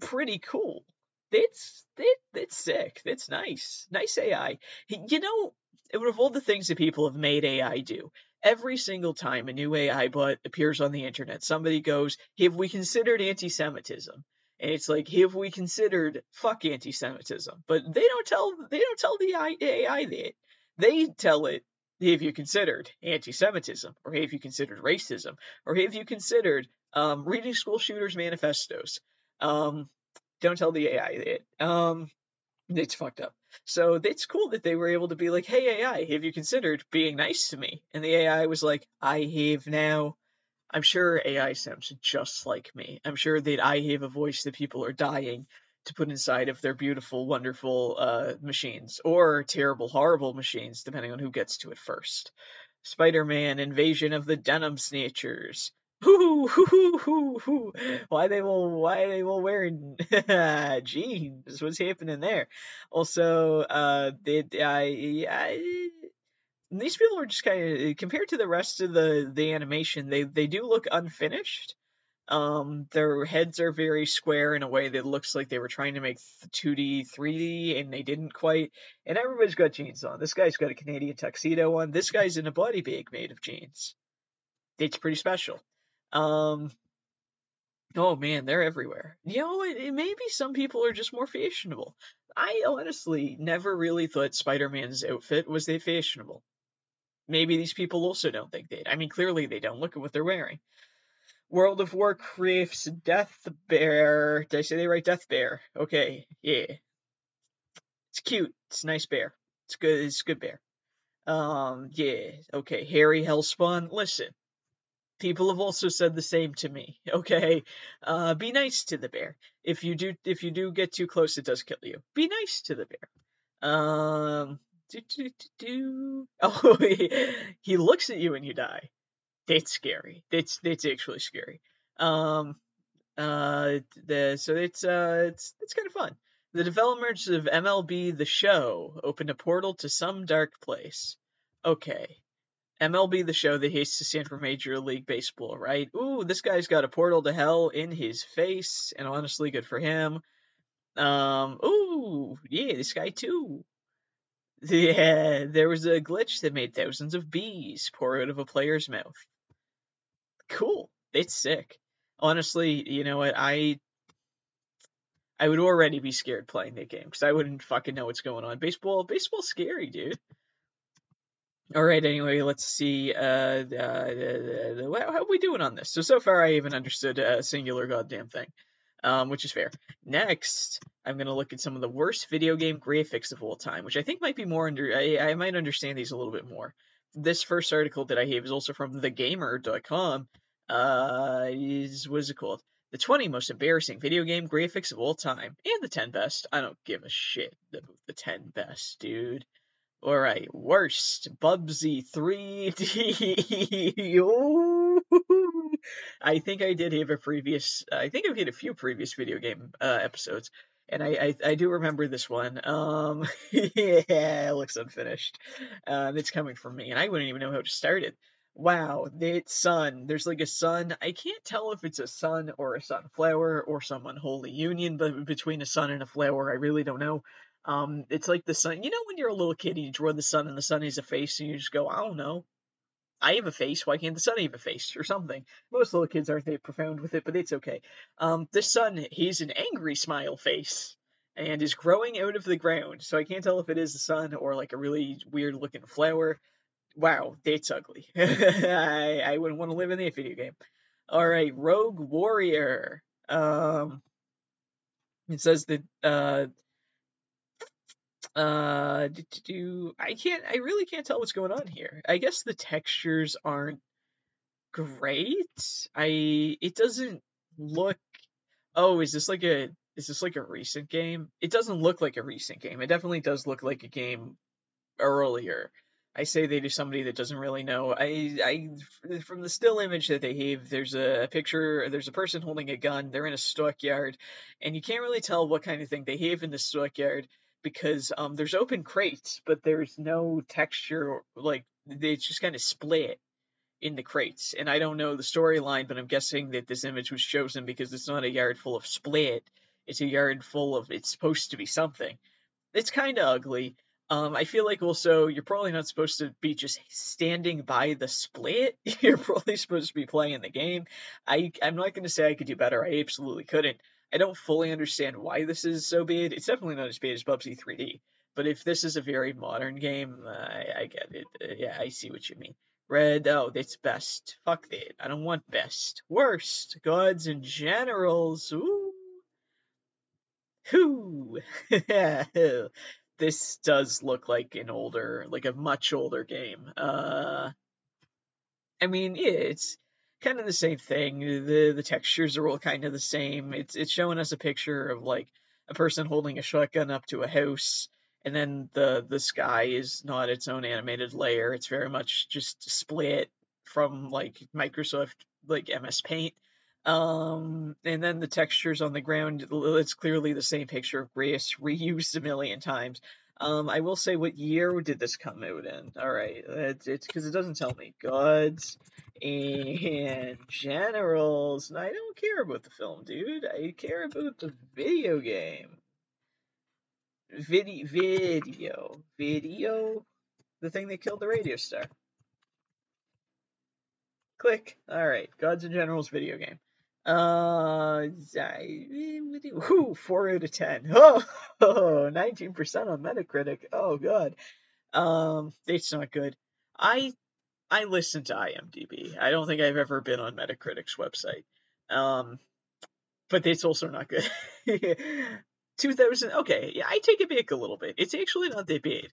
pretty cool. That's that, that's sick. That's nice. Nice AI. You know, of all the things that people have made AI do, every single time a new AI bot appears on the internet, somebody goes, "Have we considered anti-Semitism?" And it's like, have we considered fuck anti-Semitism? But they don't tell they don't tell the AI that. They tell it, have you considered anti-Semitism, or have you considered racism, or have you considered um, reading school shooters' manifestos? Um, don't tell the AI that. Um, it's fucked up. So it's cool that they were able to be like, hey AI, have you considered being nice to me? And the AI was like, I have now. I'm sure AI sounds just like me. I'm sure that I have a voice that people are dying to put inside of their beautiful, wonderful uh, machines, or terrible, horrible machines, depending on who gets to it first. Spider-Man: Invasion of the Denim Snatchers. Why they will why they will wearing *laughs* jeans? What's happening there? Also, uh, I, I these people are just kind of compared to the rest of the the animation, they they do look unfinished. Um, their heads are very square in a way that looks like they were trying to make 2D, 3D, and they didn't quite. And everybody's got jeans on. This guy's got a Canadian tuxedo on. This guy's in a body bag made of jeans. It's pretty special. Um, oh man, they're everywhere. You know, it, it, maybe some people are just more fashionable. I honestly never really thought Spider-Man's outfit was that fashionable. Maybe these people also don't think that. I mean, clearly they don't. Look at what they're wearing. World of Warcraft's Death Bear. Did I say they write Death Bear? Okay, yeah. It's cute. It's a nice bear. It's good. It's a good bear. Um, yeah. Okay, Harry Hellspawn. Listen, people have also said the same to me. *laughs* Okay, uh, be nice to the bear. If you do, if you do get too close, it does kill you. Be nice to the bear. Um, do, do, do, do. *laughs* Oh, he, *laughs* he looks at you and you die. That's scary. That's that's actually scary. Um, uh, the so it's uh it's it's kind of fun. The developers of MLB The Show opened a portal to some dark place. Okay. MLB The Show that hates to stand for Major League Baseball, right? Ooh, this guy's got a portal to hell in his face, and honestly, good for him. Um, ooh, yeah, this guy too. *laughs* Yeah, there was a glitch that made thousands of bees pour out of a player's mouth. Cool. It's sick. Honestly, you know what? I I would already be scared playing that game because I wouldn't fucking know what's going on. Baseball, baseball's scary, dude. All right. Anyway, let's see. Uh, uh, uh, how are we doing on this? So so far, I even understood a singular goddamn thing um, which is fair. Next, I'm to look at some of the worst video game graphics of all time, which I think might be more under. I, I might understand these a little bit more. This first article that I have is also from thegamer.com. Uh, is what's it called? The 20 most embarrassing video game graphics of all time, and the 10 best. I don't give a shit about the 10 best, dude. All right, worst Bubsy 3D. *laughs* I think I did have a previous. I think I've had a few previous video game uh, episodes, and I, I, I do remember this one. Um, *laughs* yeah, it looks unfinished. Um, it's coming from me, and I wouldn't even know how to start it. wow, it's sun. There's like a sun. I can't tell if it's a sun or a sunflower or some unholy union, but between a sun and a flower, I really don't know. Um, it's like the sun. You know, when you're a little kid and you draw the sun and the sun has a face, and you just go, I don't know. I have a face. Why can't the sun have a face or something? Most little kids aren't that profound with it, but it's okay. Um, the sun, he's an angry smile face and is growing out of the ground. So I can't tell if it is the sun or like a really weird looking flower. Wow, that's ugly. *laughs* I, I wouldn't want to live in that video game. All right, Rogue Warrior. Um, it says that uh, uh, do, I can't. I really can't tell what's going on here. I guess the textures aren't great. I. It doesn't look. Oh, is this like a? Is this like a recent game? It doesn't look like a recent game. It definitely does look like a game earlier. I say they to somebody that doesn't really know. I, I, from the still image that they have, there's a picture. There's a person holding a gun. They're in a stockyard, and you can't really tell what kind of thing they have in the stockyard because um, there's open crates, but there's no texture. Like it's just kind of split in the crates, and I don't know the storyline, but I'm guessing that this image was chosen because it's not a yard full of split. It's a yard full of. It's supposed to be something. It's kind of ugly. Um, I feel like also you're probably not supposed to be just standing by the split. *laughs* You're probably supposed to be playing the game. I I'm not going to say I could do better. I absolutely couldn't. I don't fully understand why this is so bad. It's definitely not as bad as Bubsy 3D. But if this is a very modern game, I, I get it. Uh, yeah, I see what you mean. Red, oh, that's best. Fuck that. I don't want best. Worst. Gods and generals. Ooh. Whoo. *laughs* this does look like an older, like a much older game. Uh, I mean, yeah, it's kind of the same thing. The the textures are all kind of the same. It's it's showing us a picture of like a person holding a shotgun up to a house, and then the the sky is not its own animated layer. It's very much just split from like Microsoft like MS Paint. Um, and then the textures on the ground, it's clearly the same picture of grass reused a million times. Um, I will say, what year did this come out in? All right, it's because it doesn't tell me. Gods and generals. And I don't care about the film, dude. I care about the video game. Video, video, video. The thing that killed the radio star. Click. All right, Gods and Generals video game. Uh, *laughs* whoo, 4 out of 10. *laughs* Oh, *laughs* 19% on Metacritic. Oh, God. Um, it's not good. I I listen to IMDb. I don't think I've ever been on Metacritic's website. Um, but it's also not good. 2000, okay, yeah, I take it back a little bit. It's actually not that bad.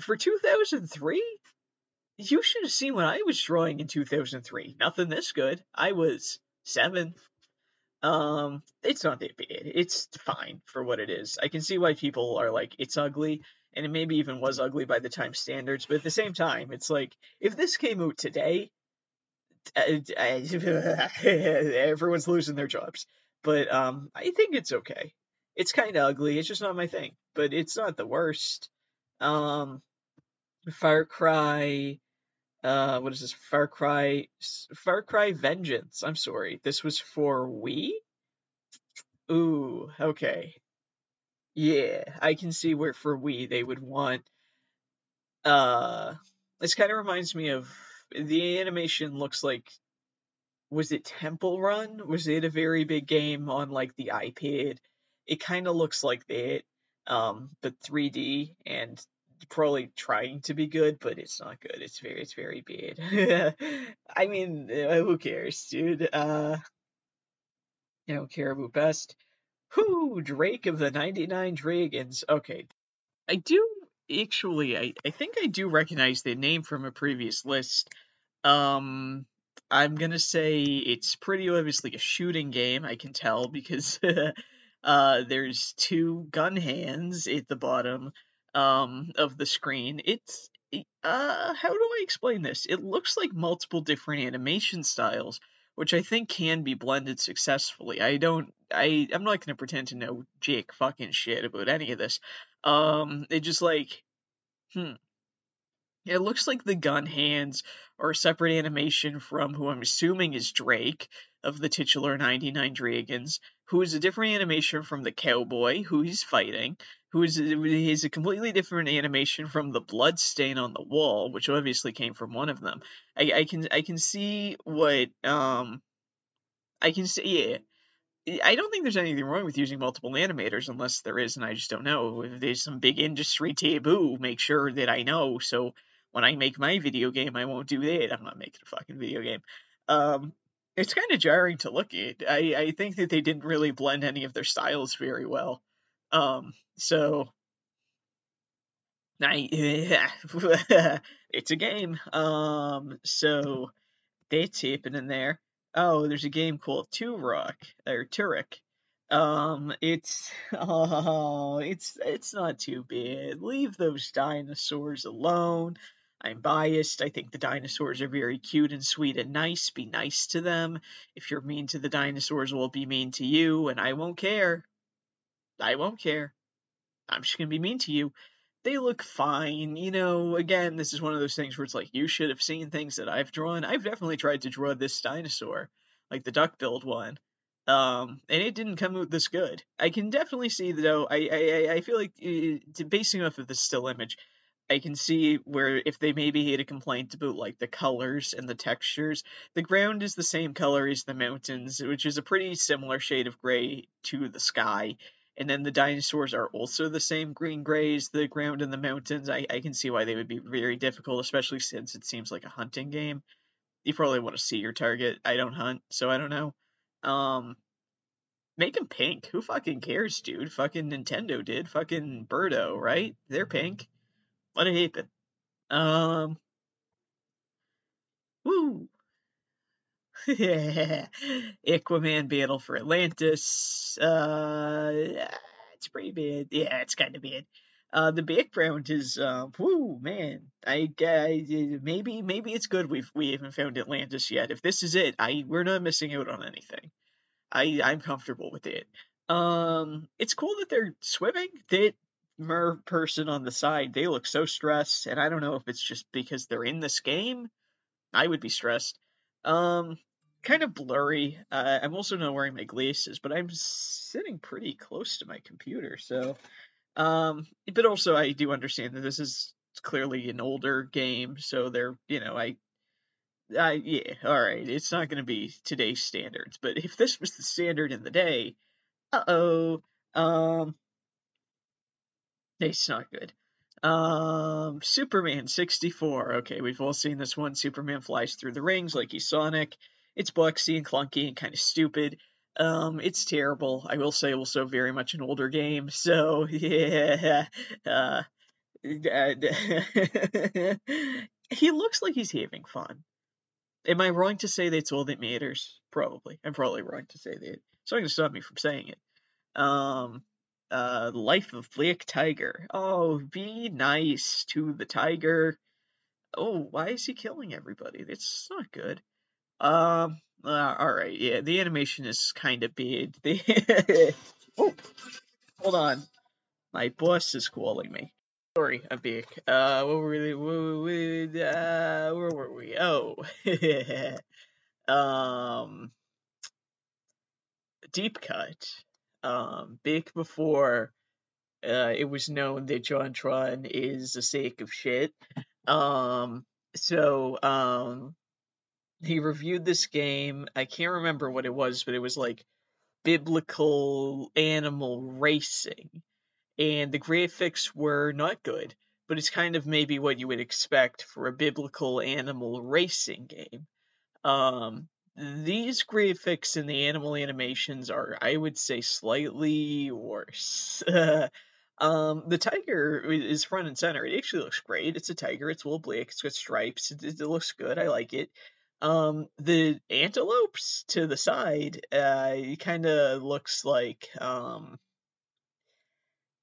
For 2003, you should have seen what I was drawing in 2003. Nothing this good. I was seven. Um, it's not that bad. It's fine for what it is. I can see why people are like, it's ugly, and it maybe even was ugly by the time standards. But at the same time, it's like if this came out today, *laughs* everyone's losing their jobs. But um, I think it's okay. It's kind of ugly. It's just not my thing. But it's not the worst. Um, Far Cry uh, what is this? Far Cry, Far Cry Vengeance. I'm sorry, this was for Wii. Ooh, okay. Yeah, I can see where for Wii they would want. Uh, this kind of reminds me of the animation. Looks like was it Temple Run? Was it a very big game on like the iPad? It kind of looks like that, um, but 3D and probably trying to be good, but it's not good. It's very, it's very bad. *laughs* I mean, uh, who cares, dude? Uh, you know, Caribou Best. Who? Drake of the 99 Dragons. Okay. I do actually, I, I think I do recognize the name from a previous list. Um, I'm gonna say it's pretty obviously a shooting game, I can tell, because *laughs* uh, there's two gun hands at the bottom um, of the screen. It's uh, how do I explain this? It looks like multiple different animation styles, which I think can be blended successfully. I don't, I, I'm not gonna pretend to know Jake fucking shit about any of this. Um, it just like, hmm, It looks like the gun hands are a separate animation from who I'm assuming is Drake of the titular 99 Dragons, who is a different animation from the cowboy who he's fighting, who is is a completely different animation from the blood stain on the wall, which obviously came from one of them. I, I can I can see what um I can see yeah. I don't think there's anything wrong with using multiple animators unless there is, and I just don't know. If there's some big industry taboo, make sure that I know. So when I make my video game, I won't do that. I'm not making a fucking video game. Um, it's kind of jarring to look at. I, I think that they didn't really blend any of their styles very well. Um, so I, *laughs* it's a game. Um, so that's happening there. Oh, there's a game called Turok or Turok. Um, it's *laughs* oh, it's it's not too bad. Leave those dinosaurs alone. I'm biased. I think the dinosaurs are very cute and sweet and nice. Be nice to them. If you're mean to the dinosaurs, we'll be mean to you, and I won't care. I won't care. I'm just gonna be mean to you. They look fine. You know, again, this is one of those things where it's like, you should have seen things that I've drawn. I've definitely tried to draw this dinosaur, like the duck billed one. Um, and it didn't come out this good. I can definitely see though. I I I feel like uh, basing off of the still image, I can see where if they maybe had a complaint about like the colors and the textures, the ground is the same color as the mountains, which is a pretty similar shade of gray to the sky. And then the dinosaurs are also the same green gray as the ground and the mountains. I, I can see why they would be very difficult, especially since it seems like a hunting game. You probably want to see your target. I don't hunt, so I don't know. Um, make them pink. Who fucking cares, dude? Fucking Nintendo did. Fucking Birdo, right? They're pink. Let it happen. Um. Woo! *laughs* yeah. Aquaman Battle for Atlantis. Uh, it's pretty bad. Yeah, it's kind of bad. Uh, the background is, uh, woo, man. I, I maybe maybe it's good we've we haven't found Atlantis yet. If this is it, I we're not missing out on anything. I I'm comfortable with it. Um, it's cool that they're swimming. That mer person on the side, they look so stressed, and I don't know if it's just because they're in this game. I would be stressed. Um, kind of blurry. Uh, I'm also not wearing my glasses, but I'm sitting pretty close to my computer, so. Um, but also I do understand that this is clearly an older game, so they're, you know, I I yeah, all right. It's not going to be today's standards, but if this was the standard in the day, uh oh, um, it's not good. Um, Superman 64. Okay, we've all seen this one. Superman flies through the rings like he's Sonic. It's boxy and clunky and kind of stupid. Um, it's terrible. I will say also very much an older game. So *laughs* yeah, uh, *laughs* he looks like he's having fun. Am I wrong to say that's all that matters? Probably. I'm probably wrong to say that. It's not going to stop me from saying it. Um, uh, Life of Black Tiger. Oh, be nice to the tiger. Oh, why is he killing everybody? That's not good. Um, uh, alright, yeah, the animation is kind of bad. *laughs* Oh, hold on. My boss is calling me. Sorry, I'm. Uh, what were we, we, uh, where were we? Oh, *laughs* um, deep cut um, back before uh, it was known that JonTron is a sack of shit. Um, so um, he reviewed this game. I can't remember what it was, but it was like biblical animal racing, and the graphics were not good. But it's kind of maybe what you would expect for a biblical animal racing game. Um, these graphics and the animal animations are, I would say, slightly worse. *laughs* um, the tiger is front and center. It actually looks great. It's a tiger. It's a black. It's got stripes. It, it looks good. I like it. Um, the antelopes to the side, uh, it kind of looks like um,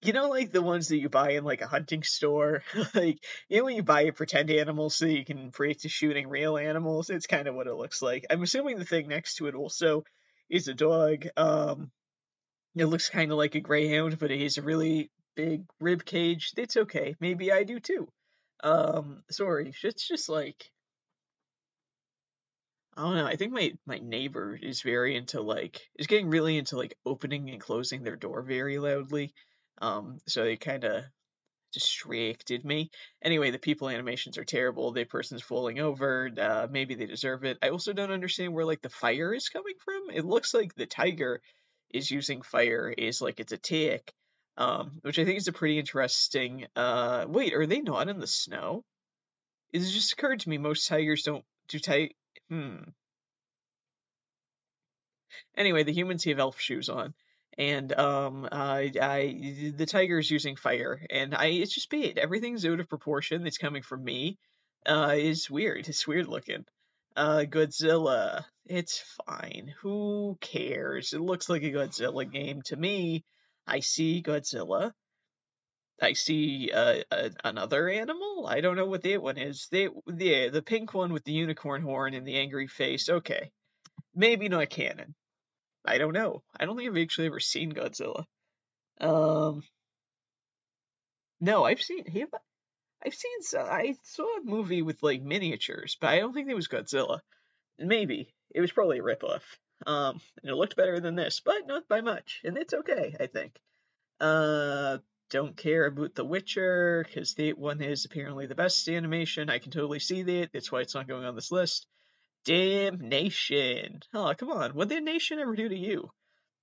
you know, like the ones that you buy in like a hunting store, *laughs* like you know when you buy a pretend animal so you can practice shooting real animals. It's kind of what it looks like. I'm assuming the thing next to it also is a dog. Um, it looks kind of like a greyhound, but it has a really big rib cage. It's okay. Maybe I do too. Um, sorry, it's just like I don't know. I think my my neighbor is very into like is getting really into like opening and closing their door very loudly. Um, so they kind of distracted me. Anyway, the people animations are terrible. The person's falling over. Uh, maybe they deserve it. I also don't understand where like the fire is coming from. It looks like the tiger is using fire is like its attack, um, which I think is a pretty interesting. Uh, wait, are they not in the snow? It just occurred to me most tigers don't do tight. Hmm. Anyway, the humans have elf shoes on, and um, I, I the tiger is using fire, and I it's just bad. Everything's out of proportion. That's coming from me. Uh, it's weird. It's weird looking. Uh, Godzilla. It's fine. Who cares? It looks like a Godzilla game to me. I see Godzilla. I see uh, a, another animal. I don't know what that one is. Yeah, the pink one with the unicorn horn and the angry face. Okay, maybe not canon. I don't know. I don't think I've actually ever seen Godzilla. Um, no, I've seen. I've seen. I saw a movie with like miniatures, but I don't think it was Godzilla. Maybe it was probably a ripoff. Um, and it looked better than this, but not by much, and it's okay. I think. Uh, don't care about The Witcher because that one is apparently the best animation. I can totally see that. That's why it's not going on this list. Damnation. Oh, come on. What did Nation ever do to you?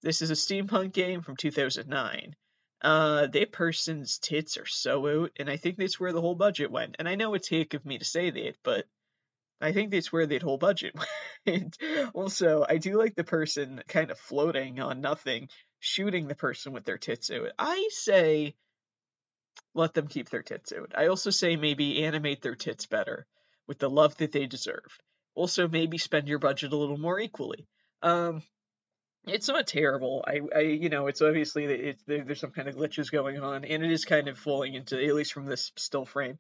This is a steampunk game from 2009. Uh, that person's tits are so out, and I think that's where the whole budget went. And I know it's hick of me to say that, but I think that's where that whole budget *laughs* went. also, I do like the person kind of floating on nothing, shooting the person with their tits out. I say let them keep their tits out. I also say maybe animate their tits better with the love that they deserve. Also, maybe spend your budget a little more equally. Um, it's not terrible. I, I, you know, it's obviously it's there, there's some kind of glitches going on, and it is kind of falling into at least from this still frame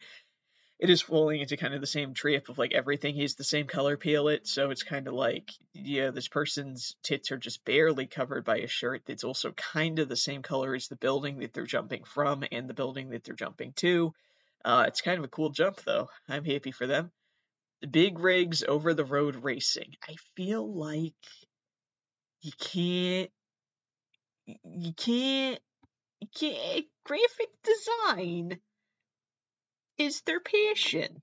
it is falling into kind of the same trap of like everything is the same color palette. So it's kind of like, yeah, this person's tits are just barely covered by a shirt that's also kind of the same color as the building that they're jumping from and the building that they're jumping to. Uh, it's kind of a cool jump, though. I'm happy for them. Big rigs over the road racing. I feel like you can't, you can't, you can't, graphic design is their passion.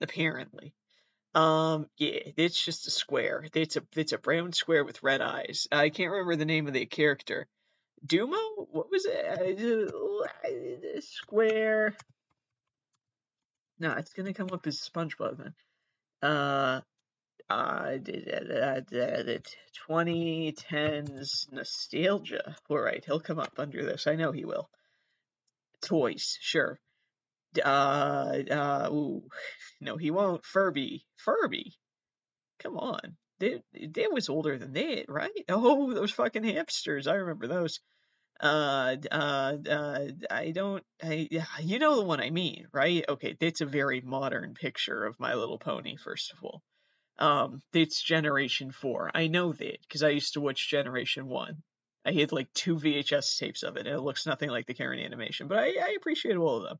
Apparently. Um, yeah, it's just a square. It's a it's a brown square with red eyes. I can't remember the name of the character. Dumo? What was it? Uh, square. No, it's gonna come up as SpongeBob man. Uh, uh, the 2010s nostalgia. All right, he'll come up under this. I know he will. Toys, sure. Uh, uh, ooh, *sighs* no, he won't. Furby, Furby, come on. They, they was older than that, right? Oh, those fucking hamsters. I remember those. Uh, uh, uh, I don't, I, you know the one I mean, right? Okay, that's a very modern picture of My Little Pony, first of all. Um, it's Generation 4. I know that, because I used to watch Generation 1. I had like two VHS tapes of it, and it looks nothing like the current animation, but I, I appreciate all of them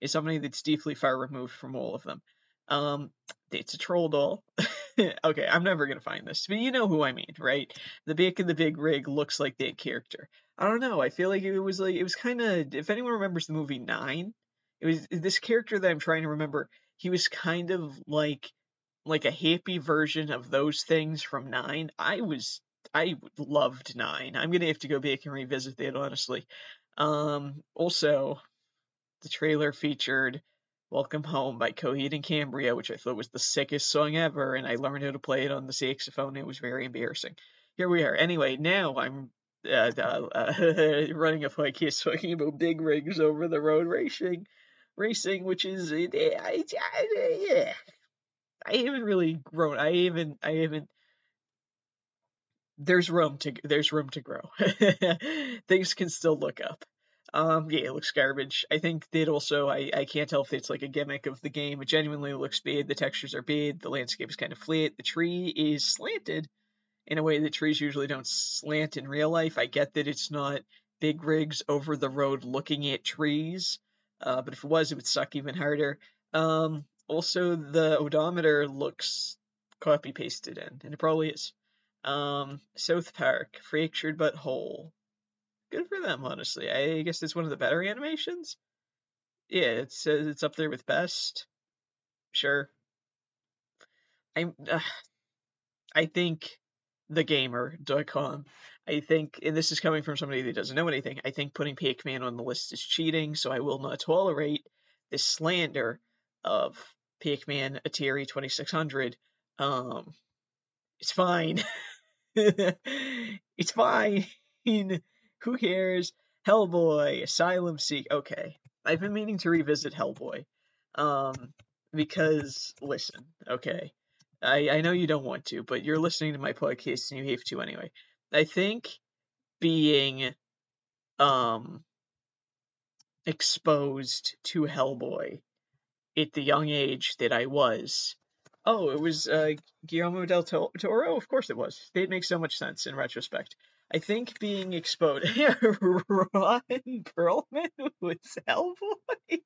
It's somebody that's deeply far removed from all of them. Um, it's a troll doll. *laughs* *laughs* okay, I'm never gonna find this, but you know who I mean, right? The back of the big rig looks like that character. I don't know. I feel like it was like it was kind of. If anyone remembers the movie Nine, it was this character that I'm trying to remember. He was kind of like like a happy version of those things from Nine. I was I loved Nine. I'm gonna have to go back and revisit that honestly. Um, also, the trailer featured Welcome Home by Coheed and Cambria, which I thought was the sickest song ever, and I learned how to play it on the saxophone. It was very embarrassing. Here we are. Anyway, now I'm uh, uh, uh, *laughs* running a podcast talking about big rigs over the road racing, racing, which is I, I, I. I haven't really grown. I haven't. I haven't. There's room to there's room to grow. *laughs* Things can still look up. Um, yeah, it looks garbage. I think that also, I, I can't tell if it's like a gimmick of the game. It genuinely looks bad. The textures are bad. The landscape is kind of flat. The tree is slanted in a way that trees usually don't slant in real life. I get that it's not big rigs over the road looking at trees, Uh, but if it was, it would suck even harder. Um, also, the odometer looks copy pasted in, and it probably is. Um, South Park, fractured but whole. Good for them, honestly. I guess it's one of the better animations. Yeah, it's uh, it's up there with best. Sure. I'm. Uh, I think thegamer.com. I think, and this is coming from somebody that doesn't know anything, I think putting Pac-Man on the list is cheating, so I will not tolerate this slander of Pac-Man Atari 2600. Um, it's fine. *laughs* it's fine. *laughs* Who cares? Hellboy, Asylum Seek. Okay, I've been meaning to revisit Hellboy. Um, because listen, okay, I I know you don't want to, but you're listening to my podcast and you have to anyway. I think being um exposed to Hellboy at the young age that I was. Oh, it was uh, Guillermo del Toro. Of course, it was. It makes so much sense in retrospect. I think being exposed. *laughs* Ron Perlman was Hellboy.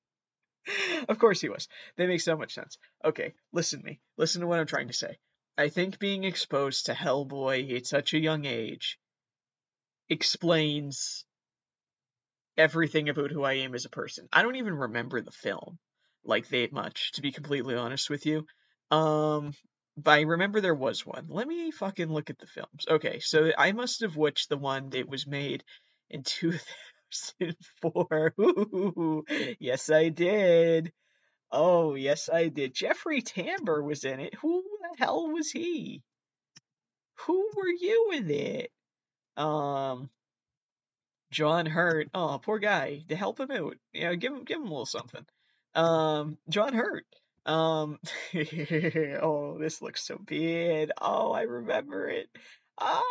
of course he was. They make so much sense. Okay, listen to me. Listen to what I'm trying to say. I think being exposed to Hellboy at such a young age explains everything about who I am as a person. I don't even remember the film like that much, to be completely honest with you. Um, but I remember there was one. Let me fucking look at the films. Okay, so I must have watched the one that was made in *laughs* 2004. Ooh, yes, I did. Oh, yes, I did. Jeffrey Tambor was in it. Who the hell was he? Who were you in it? Um, John Hurt. Oh, poor guy. To help him out, yeah, give him give him a little something. Um, John Hurt. Um, *laughs* oh, this looks so bad. Oh, I remember it. Ah,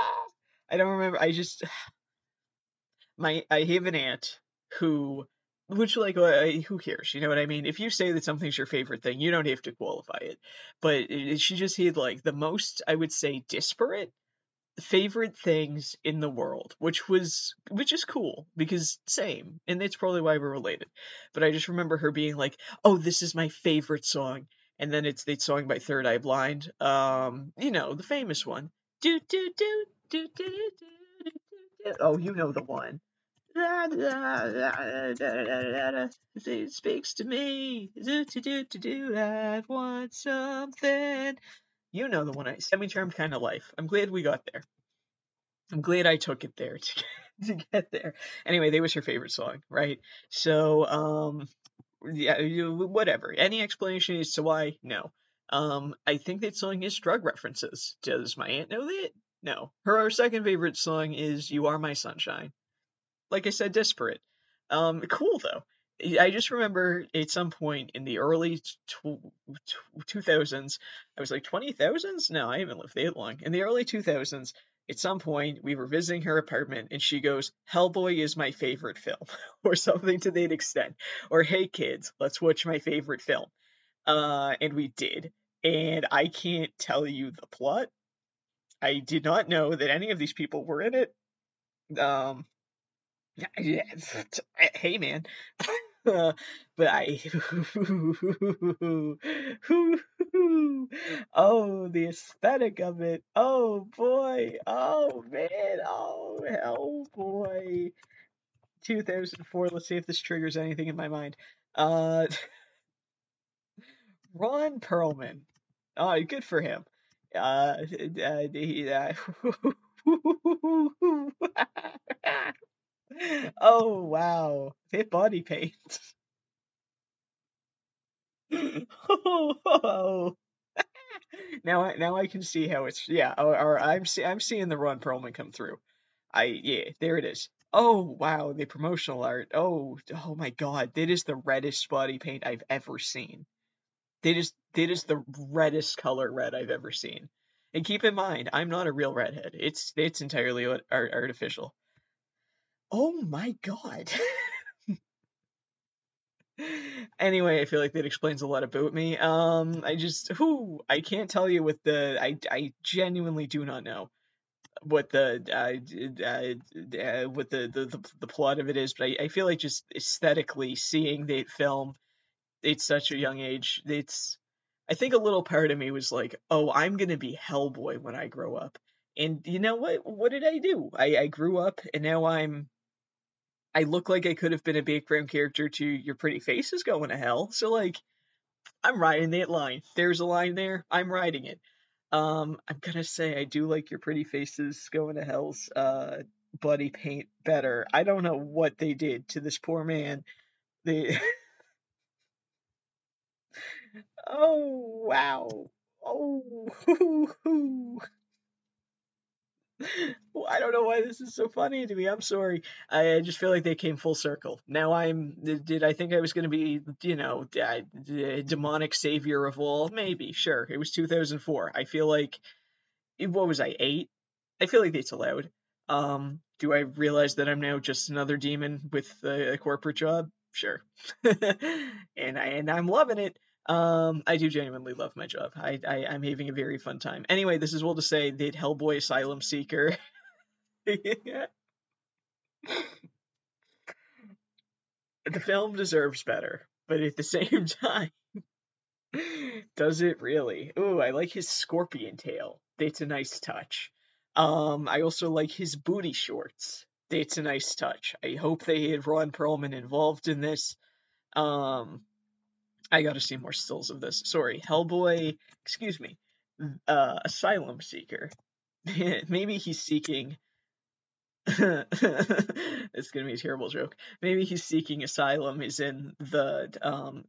I don't remember. I just *sighs* my I have an aunt who which like uh, who cares you know what i mean if you say that something's your favorite thing you don't have to qualify it but she just had like the most i would say disparate favorite things in the world, which was which is cool because same, and that's probably why we're related. But I just remember her being like, "Oh, this is my favorite song," and then it's that song by Third Eye Blind, um, you know, the famous one. Do do do do do do do. do. Oh, you know the one. Da, da, da, it speaks to me. Do, do, do, do, do. I want something you know the one. I semi-charmed kind of life. I'm glad we got there. I'm glad I took it there *laughs* to get, to get there. Anyway, that was her favorite song, right? So, um, yeah, whatever. Any explanation as to why? No. Um, I think that song is drug references. Does my aunt know that? No. Her second favorite song is "You Are My Sunshine." like I said, disparate. Um, cool though. I just remember at some point in the early two thousands, I was like twenty thousands. No, I haven't lived that long. In the early two thousands, at some point we were visiting her apartment, and she goes, "Hellboy is my favorite film," *laughs* or something to that extent, or "Hey kids, let's watch my favorite film." Uh, and we did, and I can't tell you the plot. I did not know that any of these people were in it. Um, *laughs* hey man. *laughs* *laughs* But I, *laughs* oh, the aesthetic of it. Oh boy. Oh man. Oh hell boy. 2004. Let's see if this triggers anything in my mind. Uh, *laughs* Ron Perlman. Oh, good for him. Uh, uh, he, uh *laughs* oh wow, hit body paint. *laughs* oh, *laughs* now I now I can see how it's yeah. Or, or I'm see, I'm seeing the Ron Perlman come through. I yeah, there it is. Oh wow, the promotional art. Oh oh my god, that is the reddest body paint I've ever seen. That is that is the reddest color red I've ever seen. And keep in mind, I'm not a real redhead. It's it's entirely art- artificial. Oh my god. anyway, I feel like that explains a lot about me. Um, I just who I can't tell you with the I I genuinely do not know. what the uh, uh, what the, the, the the plot of it is, but I, I feel like just aesthetically seeing that film at such a young age, it's I think a little part of me was like, oh, I'm gonna be Hellboy when I grow up. And you know what? What did I do? I, I grew up and now I'm I look like I could have been a background character to Your Pretty Face is Going to Hell. So like I'm riding that line. There's a line there. I'm riding it. Um, I'm gonna say I do like your pretty faces going to hell's uh buddy paint better. I don't know what they did to this poor man. They *laughs* Oh wow. Oh *laughs* I don't know why this is so funny to me. I'm sorry. I just feel like they came full circle. Now I'm. Did I think I was going to be, you know, a demonic savior of all? Maybe. Sure. It was 2004. I feel like. What was I, eight? I feel like that's allowed. Um, do I realize that I'm now just another demon with a, a corporate job? Sure. *laughs* and I and I'm loving it. Um, I do genuinely love my job. I, I I'm having a very fun time. Anyway, this is well to say that Hellboy Asylum Seeker. *laughs* the film deserves better, but at the *laughs* same time, does it really? Ooh, I like his scorpion tail. That's a nice touch. Um, I also like his booty shorts. That's a nice touch. I hope they had Ron Perlman involved in this. Um, I got to see more stills of this. Sorry, Hellboy. Excuse me. Uh, Asylum Seeker. *laughs* Maybe he's seeking. *laughs* it's gonna be a terrible joke. Maybe he's seeking asylum. Is in the um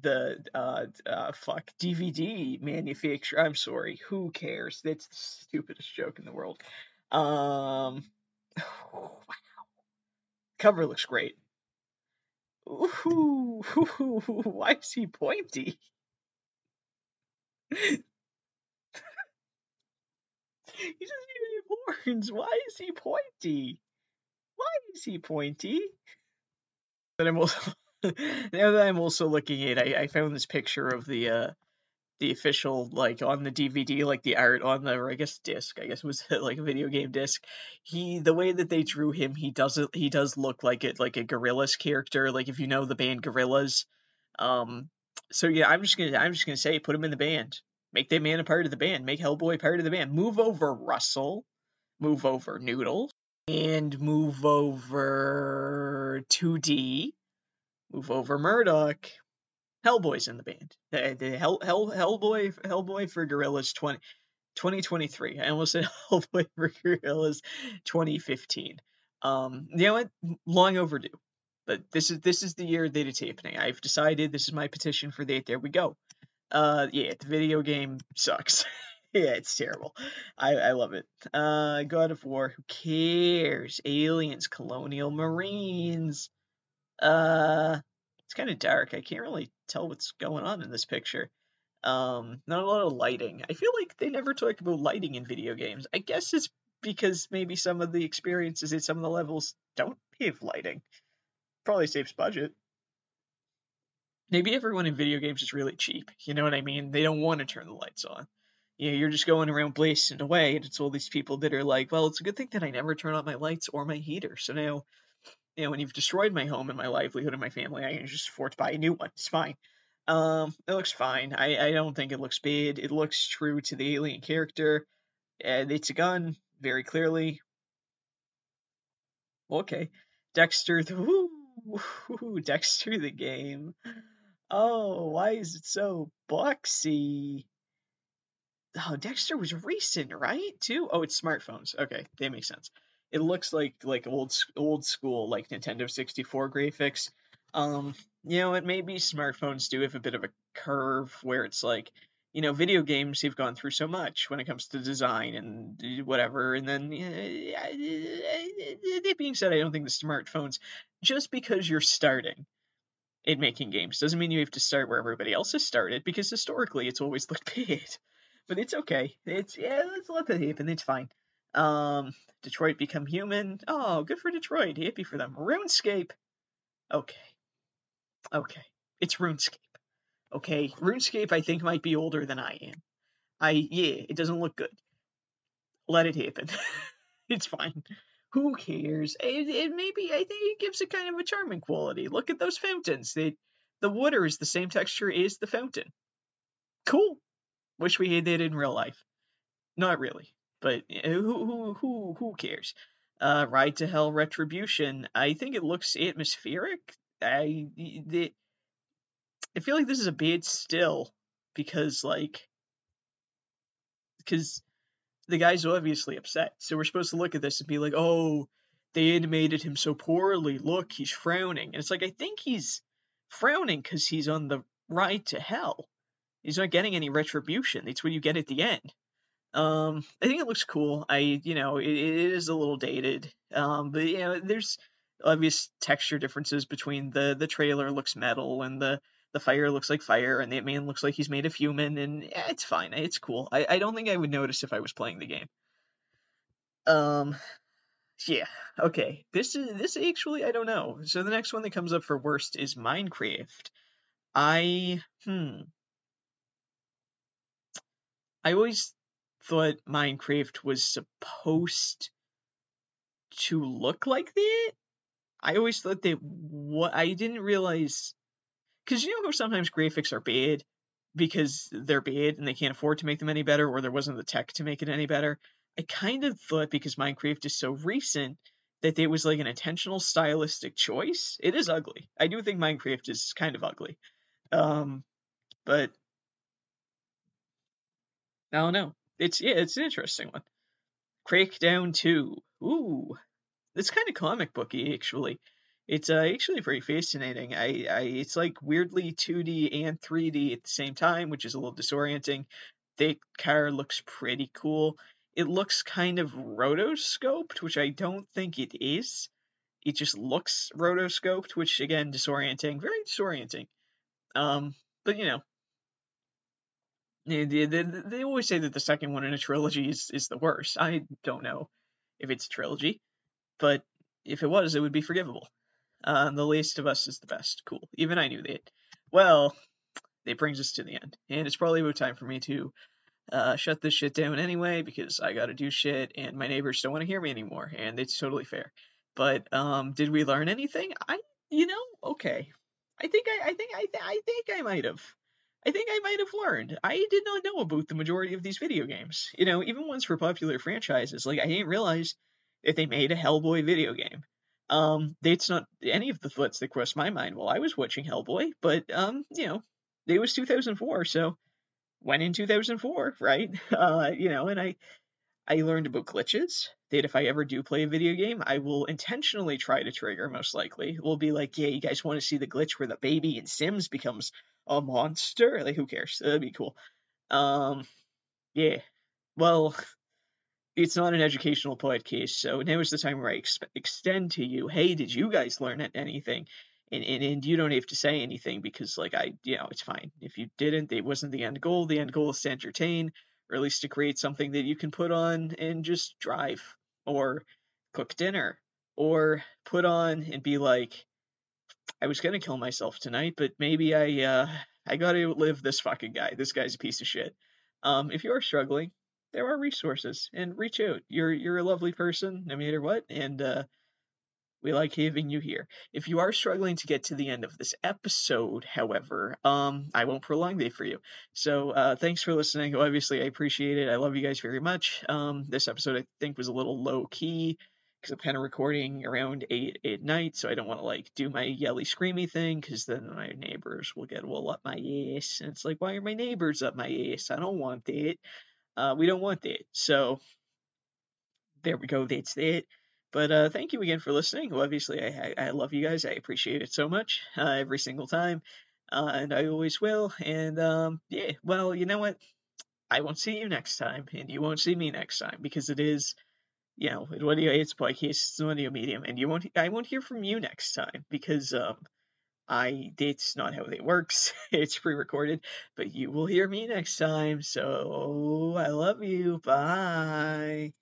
the uh, uh fuck DVD manufacturer. I'm sorry. Who cares? That's the stupidest joke in the world. Um. *sighs* wow. Cover looks great. Ooh, why is he pointy? he doesn't horns. Why is he pointy? Why is he pointy? But I'm also now that I'm also looking at, I, I found this picture of the uh the official like on the DVD, like the art on the or I guess disc, I guess was *laughs* like a video game disc. He the way that they drew him, he doesn't he does look like it like a Gorillaz character, like if you know the band Gorillaz. Um so yeah, I'm just gonna I'm just gonna say put him in the band. Make that man a part of the band. Make Hellboy part of the band. Move over Russell. Move over Noodles. And move over 2D. Move over Murdoc. Hellboy's in the band. The, the Hell, Hell, Hellboy, Hellboy for Gorillaz 20, 2023. I almost said *laughs* Hellboy for Gorillaz 2015. Um, you know what? Long overdue. But this is this is the year that it's happening. I've decided this is my petition for that. There we go. Uh, yeah, the video game sucks. *laughs* yeah, it's terrible. I, I love it. Uh, God of War. Who cares? Aliens, Colonial Marines. Uh, it's kind of dark. I can't really tell what's going on in this picture. Um, not a lot of lighting. I feel like they never talk about lighting in video games. I guess it's because maybe some of the experiences at some of the levels don't have lighting. Probably saves budget. Maybe everyone in video games is really cheap. You know what I mean? They don't want to turn the lights on. Know, you're just going around blasting away, and it's all these people that are like, well, it's a good thing that I never turn on my lights or my heater. So now you know, when you've destroyed my home and my livelihood and my family, I can just afford to buy a new one. It's fine. Um, it looks fine. I, I don't think it looks bad. It looks true to the alien character. And it's a gun, very clearly. Okay. Dexter the Dexter the game. Oh, why is it so boxy? Oh, Dexter was recent, right? Too. Oh, it's smartphones. Okay, that makes sense it looks like like old old school like Nintendo 64 graphics. Um, you know, it maybe smartphones do have a bit of a curve where it's like, you know, video games have gone through so much when it comes to design and whatever. And then, that being said, I don't think the smartphones, just because you're starting in making games, doesn't mean you have to start where everybody else has started. Because historically, it's always looked *laughs* bad. But it's okay. It's yeah, let's let that happen. It's fine. Um, Detroit Become Human. Oh, good for Detroit. Happy for them. RuneScape. Okay. Okay. It's RuneScape. Okay. RuneScape, I think, might be older than I am. I, yeah, it doesn't look good. let it happen. *laughs* it's fine. Who cares? It, it maybe I think it gives it kind of a charming quality. Look at those fountains. They, the water is the same texture as the fountain. Cool. Wish we had that in real life. Not really, but who who who who cares? Uh, Ride to Hell Retribution. I think it looks atmospheric. I the, I feel like this is a bad still because like because the guy's obviously upset. So we're supposed to look at this and be like, oh, they animated him so poorly. Look, he's frowning. And it's like, I think he's frowning because he's on the ride to hell. He's not getting any retribution. That's what you get at the end. Um, I think it looks cool. I, you know, it, it is a little dated. Um, but you know, there's obvious texture differences between the the trailer looks metal and the the fire looks like fire and the man looks like he's made of human and yeah, it's fine. It's cool. I, I don't think i would notice if i was playing the game. Um yeah. Okay. This is this actually i don't know. So the next one that comes up for worst is minecraft. I hmm. I always thought minecraft was supposed to look like that i always thought that what i didn't realize because you know how sometimes graphics are bad because they're bad and they can't afford to make them any better or there wasn't the tech to make it any better. I kind of thought because Minecraft is so recent that it was like an intentional stylistic choice. It is ugly. I do think Minecraft is kind of ugly. Um, but I don't know. It's yeah, it's an interesting one. Crackdown 2. Ooh. It's kind of comic booky actually. It's uh, actually very fascinating. I, I it's like weirdly 2D and 3D at the same time, which is a little disorienting. The car looks pretty cool. It looks kind of rotoscoped, which I don't think it is. It just looks rotoscoped, which again disorienting, very disorienting. Um, but you know, they, they, they always say that the second one in a trilogy is, is the worst. I don't know if it's a trilogy, but if it was, it would be forgivable. Uh, the Last of Us is the best. Cool. Even I knew that. Well, it brings us to the end, and it's probably about time for me to uh, shut this shit down anyway because I gotta do shit, and my neighbors don't want to hear me anymore, and it's totally fair. But um, did we learn anything? I, you know, okay. I think I, I think I, I think I might have. I think I might have learned. I did not know about the majority of these video games. You know, even ones for popular franchises. Like I didn't realize that they made a Hellboy video game. Um, it's not any of the thoughts that crossed my mind while I was watching Hellboy, but um, you know, it was 2004, so went in 2004, right? *laughs* Uh, you know, and I I learned about glitches that if I ever do play a video game, I will intentionally try to trigger. Most likely, we'll be like, yeah, you guys want to see the glitch where the baby in Sims becomes a monster? Like, who cares? That'd be cool. Um, yeah. Well, it's not an educational podcast, so now is the time where I ex- extend to you, hey, did you guys learn anything? And, and and you don't have to say anything because like I, you know, it's fine. If you didn't, it wasn't the end goal. The end goal is to entertain, or at least to create something that you can put on and just drive, or cook dinner, or put on and be like, I was gonna kill myself tonight, but maybe I uh I gotta live this fucking guy. This guy's a piece of shit. Um, if you are struggling, there are resources and reach out. You're you're a lovely person no matter what, and uh, we like having you here. If you are struggling to get to the end of this episode, however, um, I won't prolong that for you. So uh, thanks for listening. Obviously, I appreciate it. I love you guys very much. Um, this episode I think was a little low key because I'm kind of recording around eight at night, so I don't want to like do my yelly screamy thing because then my neighbors will get well up my ass, and it's like, why are my neighbors up my ass? I don't want that. Uh, we don't want that. So there we go. That's that. But uh, thank you again for listening. Obviously, I, I love you guys. I appreciate it so much uh, every single time. Uh, and I always will. And um, yeah, well, you know what? I won't see you next time, and you won't see me next time because it is, you know, it audio it's podcast, it's an audio medium, and you won't. I won't hear from you next time because um, I it's not how it works. *laughs* it's pre-recorded, but you will hear me next time. So I love you. Bye.